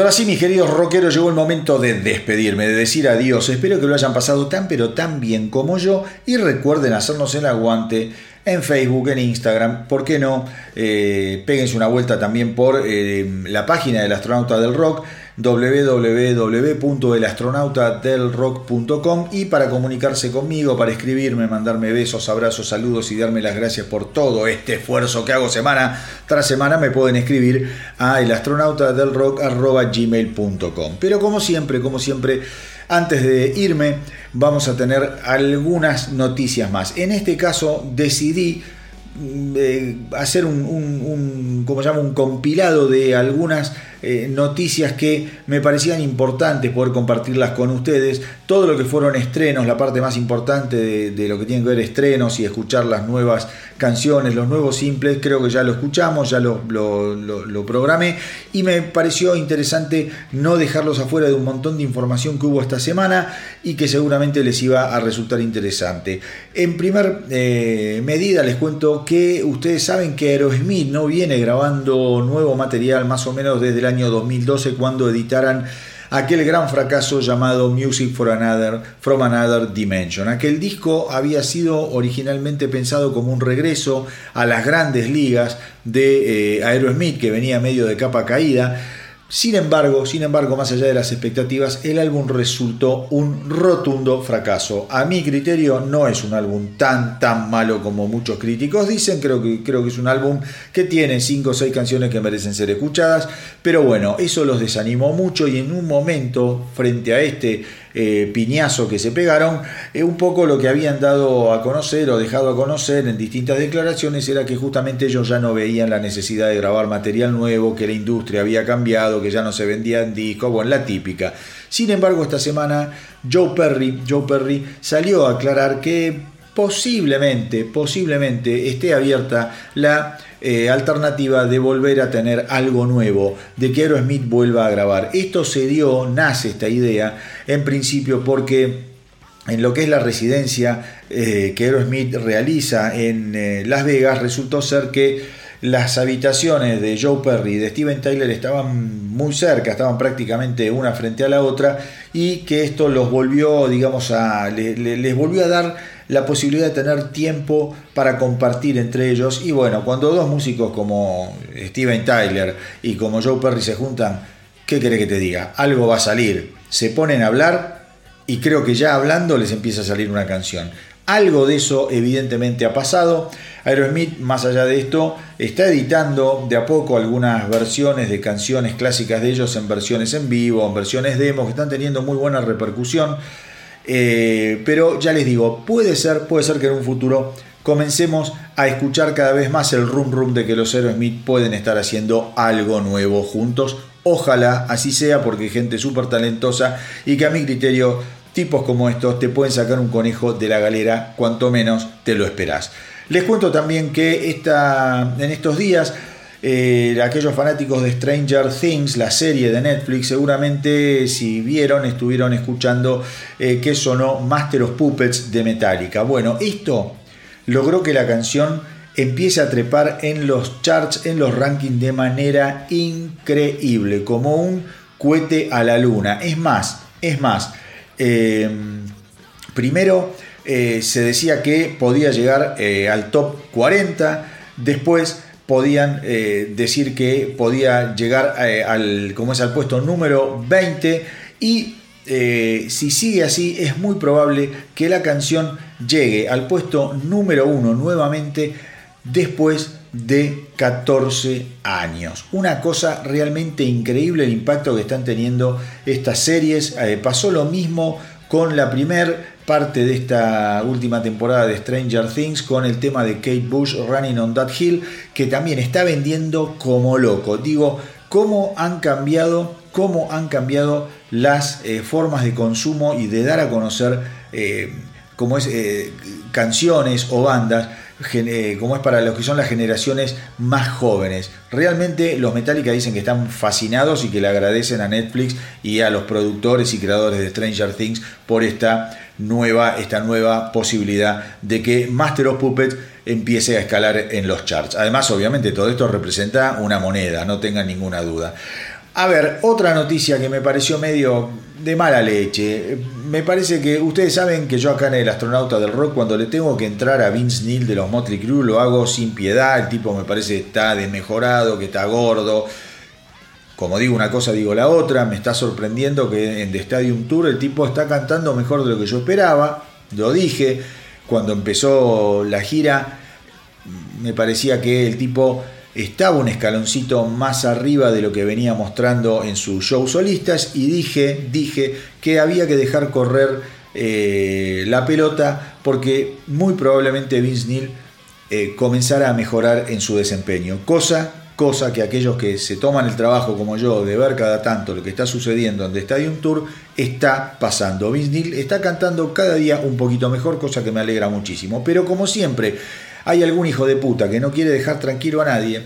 Ahora sí, mis queridos rockeros, llegó el momento de despedirme, de decir adiós. Espero que lo hayan pasado tan pero tan bien como yo y recuerden hacernos el aguante en Facebook, en Instagram, ¿por qué no? Eh, péguense una vuelta también por eh, la página del astronauta del rock www.elastronautadelrock.com y para comunicarse conmigo, para escribirme, mandarme besos, abrazos, saludos y darme las gracias por todo este esfuerzo que hago semana tras semana, me pueden escribir a elastronautadelrock.gmail.com. Pero como siempre, como siempre, antes de irme, vamos a tener algunas noticias más. En este caso decidí mm, eh, hacer un, un, un, un compilado de algunas eh, noticias que me parecían importantes poder compartirlas con ustedes. Todo lo que fueron estrenos, la parte más importante de, lo que tiene que ver estrenos y escuchar las nuevas canciones, los nuevos simples, creo que ya lo escuchamos, ya lo programé y me pareció interesante no dejarlos afuera de un montón de información que hubo esta semana y que seguramente les iba a resultar interesante. En primer eh, medida les cuento que ustedes saben que Aerosmith no viene grabando nuevo material más o menos desde la año 2012 cuando editaran aquel gran fracaso llamado Music for Another, From Another Dimension. Aquel disco había sido originalmente pensado como un regreso a las grandes ligas de eh, Aerosmith que venía medio de capa caída sin embargo, sin embargo, más allá de las expectativas, el álbum resultó un rotundo fracaso. A mi criterio no es un álbum tan tan malo como muchos críticos dicen, creo que, creo que es un álbum que tiene 5 o 6 canciones que merecen ser escuchadas, pero bueno, eso los desanimó mucho y en un momento, frente a este eh, piñazo que se pegaron, eh, un poco lo que habían dado a conocer o dejado a conocer en distintas declaraciones era que justamente ellos ya no veían la necesidad de grabar material nuevo, que la industria había cambiado, que ya no se vendían discos, bueno, la típica. Sin embargo, esta semana Joe Perry, Joe Perry salió a aclarar que posiblemente, posiblemente esté abierta la eh, alternativa de volver a tener algo nuevo, de que Aerosmith vuelva a grabar. Esto se dio, nace esta idea, en principio porque en lo que es la residencia eh, que Aerosmith realiza en eh, Las Vegas, resultó ser que las habitaciones de Joe Perry y de Steven Tyler estaban muy cerca, estaban prácticamente una frente a la otra, y que esto los volvió, digamos, a, les, les volvió a dar la posibilidad de tener tiempo para compartir entre ellos. Y bueno, cuando dos músicos como Steven Tyler y como Joe Perry se juntan, ¿qué quiere que te diga? Algo va a salir. Se ponen a hablar y creo que ya hablando les empieza a salir una canción. Algo de eso evidentemente ha pasado. Aerosmith, más allá de esto, está editando de a poco algunas versiones de canciones clásicas de ellos en versiones en vivo, en versiones demo, que están teniendo muy buena repercusión. Eh, pero ya les digo, puede ser, puede ser que en un futuro comencemos a escuchar cada vez más el rum rum de que los Aerosmith pueden estar haciendo algo nuevo juntos. Ojalá así sea porque gente súper talentosa y que a mi criterio tipos como estos te pueden sacar un conejo de la galera cuanto menos te lo esperás. Les cuento también que esta, en estos días eh, aquellos fanáticos de Stranger Things, la serie de Netflix, seguramente si vieron, estuvieron escuchando eh, que sonó Master of Puppets de Metallica. Bueno, esto logró que la canción empiece a trepar en los charts, en los rankings de manera increíble, como un cohete a la luna. Es más, es más, eh, primero eh, se decía que podía llegar al top 40, después podían eh, decir que podía llegar eh, al, como es, al puesto número 20 y eh, si sigue así es muy probable que la canción llegue al puesto número 1 nuevamente después de 14 años. Una cosa realmente increíble el impacto que están teniendo estas series. pasó lo mismo con la primer parte de esta última temporada de Stranger Things con el tema de Kate Bush Running on That Hill, que también está vendiendo como loco. Digo, cómo han cambiado, cómo han cambiado las eh, formas de consumo y de dar a conocer eh, es, eh, canciones o bandas como es para los que son las generaciones más jóvenes. Realmente los Metallica dicen que están fascinados y que le agradecen a Netflix y a los productores y creadores de Stranger Things por esta nueva, esta nueva posibilidad de que Master of Puppets empiece a escalar en los charts. Además, obviamente, todo esto representa una moneda, no tengan ninguna duda. A ver, otra noticia que me pareció medio de mala leche. Me parece que ustedes saben que yo acá en el astronauta del rock, cuando le tengo que entrar a Vince Neil de los Motley Crue, lo hago sin piedad. El tipo me parece que está desmejorado, que está gordo. Como digo una cosa, digo la otra. Me está sorprendiendo que en The Stadium Tour el tipo está cantando mejor de lo que yo esperaba. Lo dije. Cuando empezó la gira, me parecía que el tipo estaba un escaloncito más arriba de lo que venía mostrando en sus shows solistas y dije, dije que había que dejar correr eh, la pelota porque muy probablemente Vince Neil eh, comenzara a mejorar en su desempeño, cosa, cosa que aquellos que se toman el trabajo como yo de ver cada tanto lo que está sucediendo en The Stadium Tour está pasando. Vince Neil está cantando cada día un poquito mejor, cosa que me alegra muchísimo, pero como siempre hay algún hijo de puta que no quiere dejar tranquilo a nadie.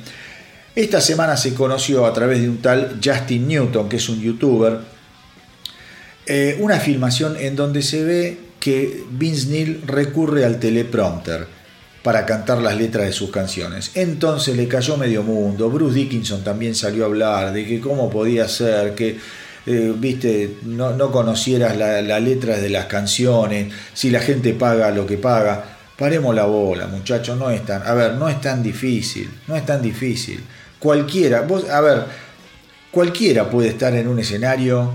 Esta semana se conoció a través de un tal Justin Newton, que es un youtuber, eh, una filmación en donde se ve que Vince Neil recurre al teleprompter para cantar las letras de sus canciones. Entonces le cayó medio mundo. Bruce Dickinson también salió a hablar de que cómo podía ser que eh, viste, no, conocieras las la letras de las canciones, si la gente paga lo que paga. Paremos la bola, muchachos, no es tan, a ver, no es tan difícil, no es tan difícil. Cualquiera, vos, a ver, cualquiera puede estar en un escenario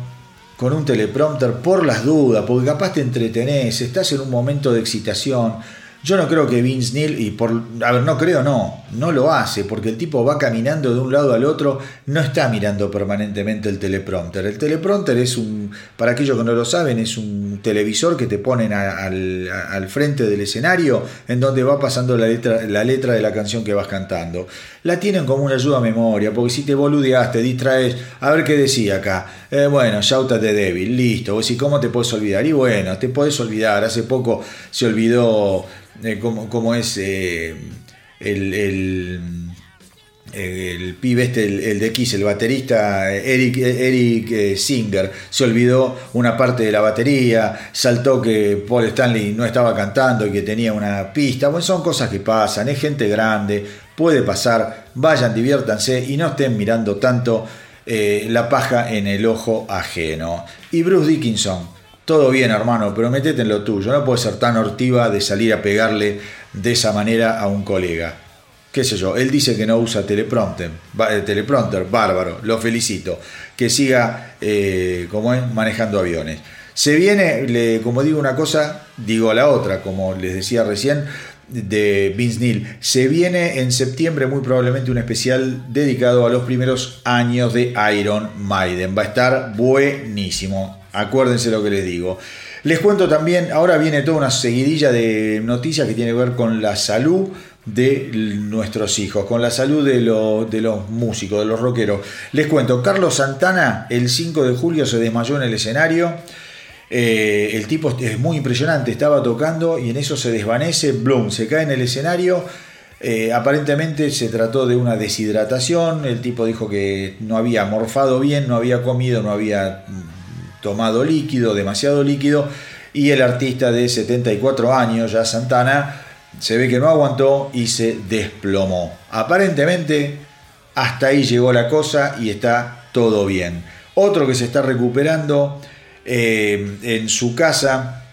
con un teleprompter por las dudas, porque capaz te entretenés, estás en un momento de excitación, yo no creo que Vince Neil, y por, a ver, no creo, no, no lo hace, porque el tipo va caminando de un lado al otro, no está mirando permanentemente el teleprompter. El teleprompter es un, para aquellos que no lo saben, es un televisor que te ponen al, frente del escenario en donde va pasando la letra, la letra de la canción que vas cantando. La tienen como una ayuda a memoria, porque si te boludeas, te distraes, a ver qué decía acá. Eh, bueno, de débil, listo. Vos decís, ¿cómo te puedes olvidar? Y bueno, te puedes olvidar. Hace poco se olvidó eh, como, es eh, el, el, el, pibe este, el, de Kiss, el baterista Eric, Eric eh, Singer, se olvidó una parte de la batería, saltó que Paul Stanley no estaba cantando y que tenía una pista. Bueno, son cosas que pasan, es gente grande, puede pasar, vayan, diviértanse y no estén mirando tanto la paja en el ojo ajeno. Y Bruce Dickinson, todo bien, hermano, pero metete en lo tuyo. No puede ser tan hortiva de salir a pegarle de esa manera a un colega. Qué sé yo, él dice que no usa teleprompter, eh, teleprompter bárbaro, lo felicito. Que siga, eh, como es, manejando aviones. Se viene, le, como digo una cosa, digo la otra, como les decía recién, de Vince Neil. Se viene en septiembre muy probablemente un especial dedicado a los primeros años de Iron Maiden. Va a estar buenísimo. Acuérdense lo que les digo. Les cuento también, ahora viene toda una seguidilla de noticias que tiene que ver con la salud de nuestros hijos, con la salud de, de los músicos, de los rockeros. Les cuento, Carlos Santana el 5 de julio se desmayó en el escenario. Eh, el tipo es muy impresionante, estaba tocando y en eso se desvanece, Bloom se cae en el escenario. Eh, aparentemente se trató de una deshidratación, el tipo dijo que no había morfado bien, no había comido, no había tomado líquido, demasiado líquido, y el artista de 74 años, ya Santana, se ve que no aguantó y se desplomó. Aparentemente, hasta ahí llegó la cosa y está todo bien. Otro que se está recuperando eh, en su casa,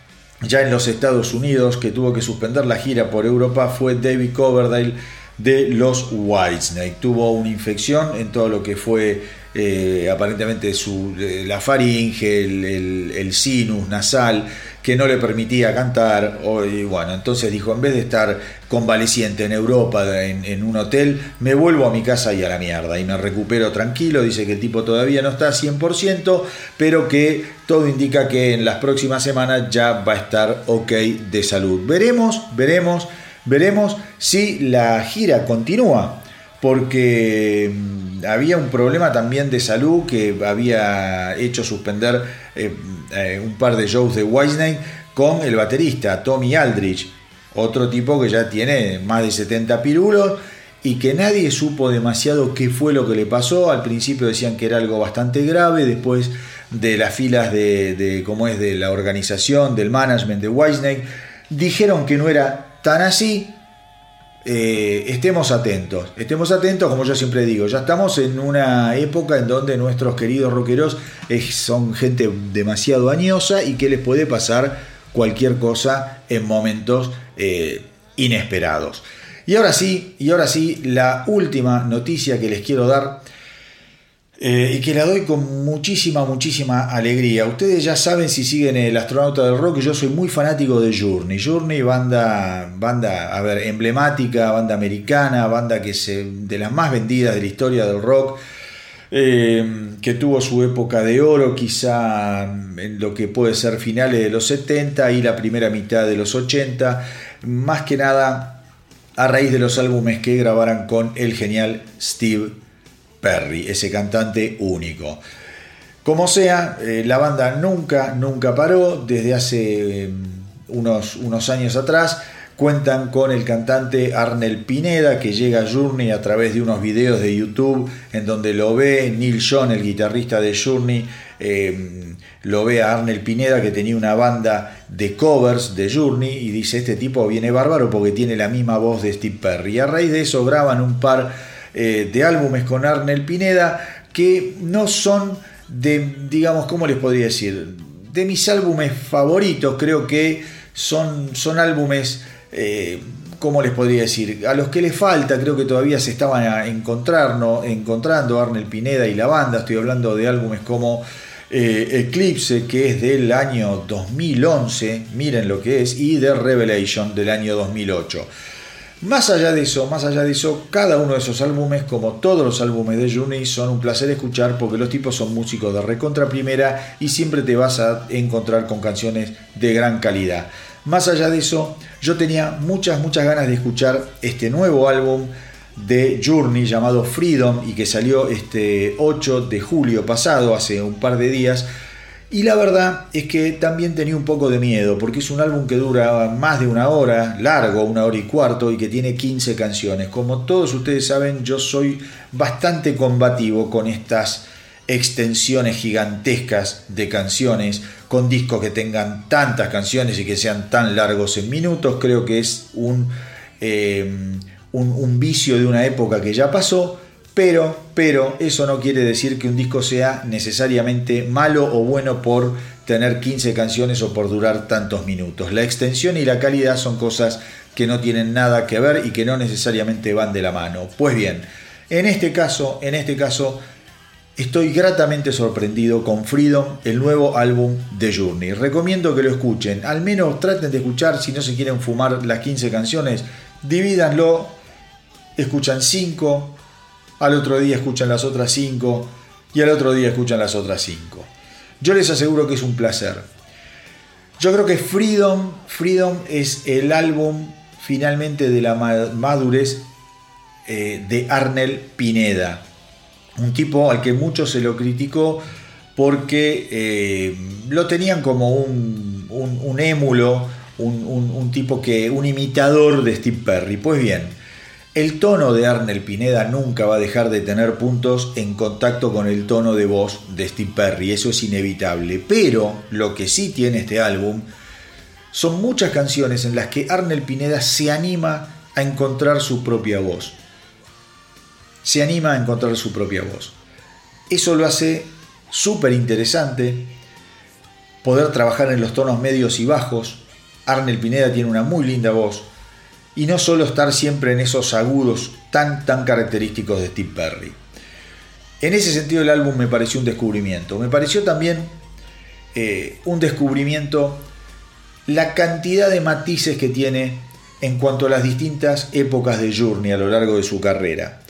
ya en los Estados Unidos, que tuvo que suspender la gira por Europa, fue David Coverdale de los Whitesnake. Tuvo una infección en todo lo que fue eh, aparentemente su, eh, la faringe, el, sinus nasal, que no le permitía cantar. y bueno, entonces dijo, en vez de estar convaleciente en Europa, en, un hotel, me vuelvo a mi casa y a la mierda. Y me recupero tranquilo. Dice que el tipo todavía no está 100%, pero que todo indica que en las próximas semanas ya va a estar ok de salud. Veremos, veremos, veremos si la gira continúa. Porque había un problema también de salud que había hecho suspender eh, eh, un par de shows de Whitesnake con el baterista Tommy Aldrich, otro tipo que ya tiene más de 70 pirulos y que nadie supo demasiado qué fue lo que le pasó. Al principio decían que era algo bastante grave, después de las filas de, de cómo es de la organización, del management de Whitesnake, dijeron que no era tan así eh, estemos atentos. Estemos atentos, como yo siempre digo, ya estamos en una época en donde nuestros queridos rockeros es- son gente demasiado añosa y que les puede pasar cualquier cosa en momentos eh, inesperados. Y ahora sí, y ahora sí, la última noticia que les quiero dar eh, y que la doy con muchísima, muchísima alegría. Ustedes ya saben si siguen el astronauta del rock, yo soy muy fanático de Journey. Journey, banda, banda, a ver, emblemática, banda americana, banda que se, de las más vendidas de la historia del rock. eh, que tuvo su época de oro, quizá en lo que puede ser finales de los 70 y la primera mitad de los 80, más que nada a raíz de los álbumes que grabaran con el genial Steve Perry, ese cantante único. Como sea, eh, la banda nunca, nunca paró. Desde hace eh, unos, unos años atrás cuentan con el cantante Arnel Pineda, que llega a Journey a través de unos videos de YouTube en donde lo ve Neil John, el guitarrista de Journey, eh, lo ve a Arnel Pineda, que tenía una banda de covers de Journey, y dice, este tipo viene bárbaro porque tiene la misma voz de Steve Perry. Y a raíz de eso graban un par eh, de álbumes con Arnel Pineda que no son de, digamos, ¿cómo les podría decir? De mis álbumes favoritos, creo que son, son álbumes, eh, ¿cómo les podría decir? A los que les falta, creo que todavía se estaban a encontrando Arnel Pineda y la banda, estoy hablando de álbumes como eh, Eclipse, que es del año 2011, miren lo que es, y de Revelation del año 2008. Más allá de eso, más allá de eso, cada uno de esos álbumes, como todos los álbumes de Journey, son un placer escuchar porque los tipos son músicos de recontra primera y siempre te vas a encontrar con canciones de gran calidad. Más allá de eso, yo tenía muchas, muchas ganas de escuchar este nuevo álbum de Journey llamado Freedom y que salió este 8 de julio pasado, hace un par de días. Y la verdad es que también tenía un poco de miedo, porque es un álbum que dura más de una hora, largo, una hora y cuarto, y que tiene 15 canciones. Como todos ustedes saben, yo soy bastante combativo con estas extensiones gigantescas de canciones, con discos que tengan tantas canciones y que sean tan largos en minutos. Creo que es un, eh, un, un vicio de una época que ya pasó. Pero, pero eso no quiere decir que un disco sea necesariamente malo o bueno por tener 15 canciones o por durar tantos minutos. La extensión y la calidad son cosas que no tienen nada que ver y que no necesariamente van de la mano. Pues bien, en este caso, en este caso, estoy gratamente sorprendido con Freedom, el nuevo álbum de Journey. Recomiendo que lo escuchen, al menos traten de escuchar si no se quieren fumar las 15 canciones, divídanlo, escuchan 5 al otro día escuchan las otras 5 y al otro día escuchan las otras 5. Yo les aseguro que es un placer. Yo creo que Freedom, Freedom es el álbum finalmente de la madurez eh, de Arnel Pineda. Un tipo al que mucho se lo criticó porque eh, lo tenían como un, un, un émulo, un, un tipo que, un imitador de Steve Perry. Pues bien, el tono de Arnel Pineda nunca va a dejar de tener puntos en contacto con el tono de voz de Steve Perry, eso es inevitable. Pero lo que sí tiene este álbum son muchas canciones en las que Arnel Pineda se anima a encontrar su propia voz. Se anima a encontrar su propia voz. Eso lo hace súper interesante. Poder trabajar en los tonos medios y bajos. Arnel Pineda tiene una muy linda voz y no solo estar siempre en esos agudos tan tan característicos de Steve Perry. En ese sentido el álbum me pareció un descubrimiento. Me pareció también eh, un descubrimiento la cantidad de matices que tiene en cuanto a las distintas épocas de Journey a lo largo de su carrera.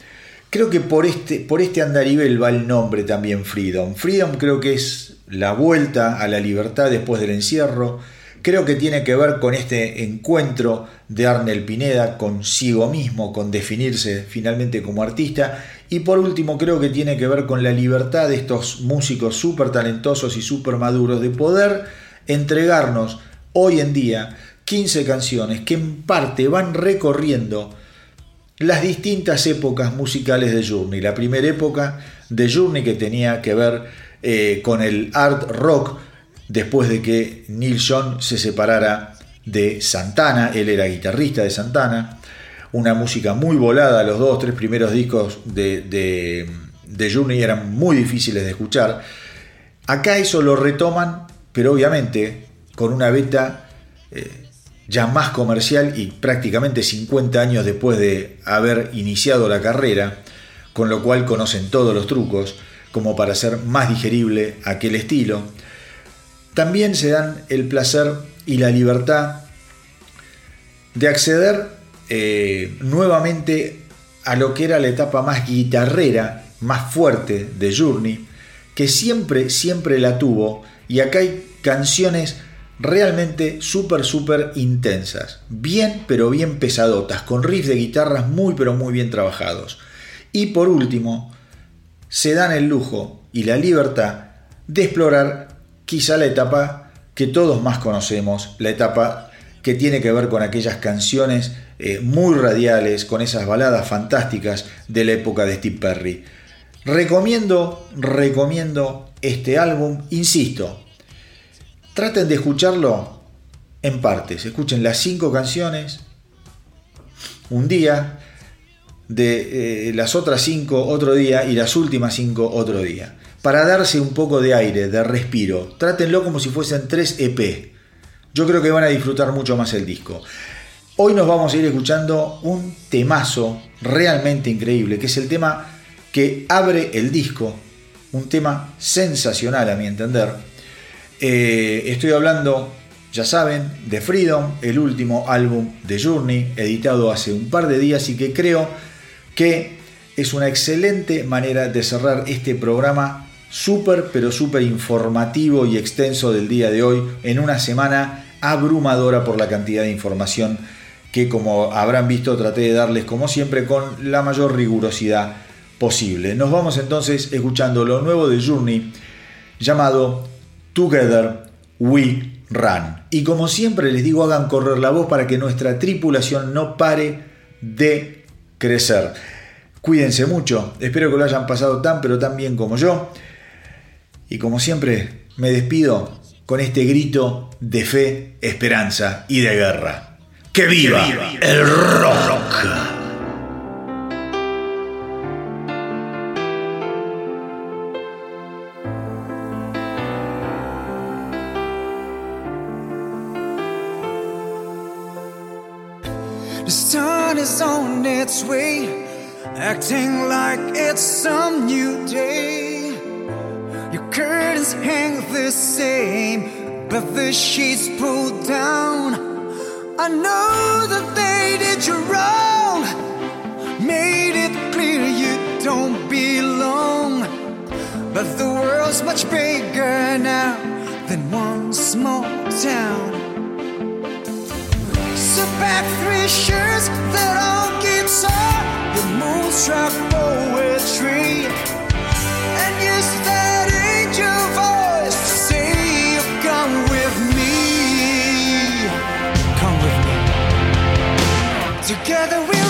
Creo que por este, por este andarivel va el nombre también Freedom. Freedom creo que es la vuelta a la libertad después del encierro, creo que tiene que ver con este encuentro de Arnel Pineda consigo mismo, con definirse finalmente como artista. Y por último, creo que tiene que ver con la libertad de estos músicos súper talentosos y súper maduros de poder entregarnos hoy en día 15 canciones que en parte van recorriendo las distintas épocas musicales de Journey. La primera época de Journey que tenía que ver eh, con el art rock, después de que Neil Young se separara de Santana, él era guitarrista de Santana, una música muy volada, los dos, tres primeros discos de, de, de Journey eran muy difíciles de escuchar. Acá eso lo retoman, pero obviamente con una beta eh, ya más comercial y prácticamente 50 años después de haber iniciado la carrera, con lo cual conocen todos los trucos como para hacer más digerible aquel estilo. También se dan el placer y la libertad de acceder eh, nuevamente a lo que era la etapa más guitarrera, más fuerte de Journey, que siempre, siempre la tuvo. Y acá hay canciones realmente súper, súper intensas. Bien, pero bien pesadotas, con riffs de guitarras muy, pero muy bien trabajados. Y por último, se dan el lujo y la libertad de explorar quizá la etapa que todos más conocemos, la etapa que tiene que ver con aquellas canciones eh, muy radiales, con esas baladas fantásticas de la época de Steve Perry. Recomiendo, recomiendo este álbum, insisto, traten de escucharlo en partes, escuchen las cinco canciones un día, de eh, las otras cinco otro día y las últimas cinco otro día, para darse un poco de aire, de respiro. Trátenlo como si fuesen tres EP. Yo creo que van a disfrutar mucho más el disco. Hoy nos vamos a ir escuchando un temazo realmente increíble, que es el tema que abre el disco, un tema sensacional a mi entender. Eh, estoy hablando, ya saben, de Freedom, el último álbum de Journey, editado hace un par de días y que creo que es una excelente manera de cerrar este programa súper, pero súper informativo y extenso del día de hoy en una semana abrumadora por la cantidad de información que como habrán visto traté de darles como siempre con la mayor rigurosidad posible. Nos vamos entonces escuchando lo nuevo de Journey llamado Together We Run. Y como siempre les digo, hagan correr la voz para que nuestra tripulación no pare de crecer. Cuídense mucho, espero que lo hayan pasado tan pero tan bien como yo. Y como siempre, me despido con este grito de fe, esperanza y de guerra. ¡Que viva, el rock! Same, but the sheets pulled down. I know that they did you wrong, made it clear you don't belong. But the world's much bigger now than one small town. Sit back, three shirts that all guitar, your moonstruck poetry, and use that me, come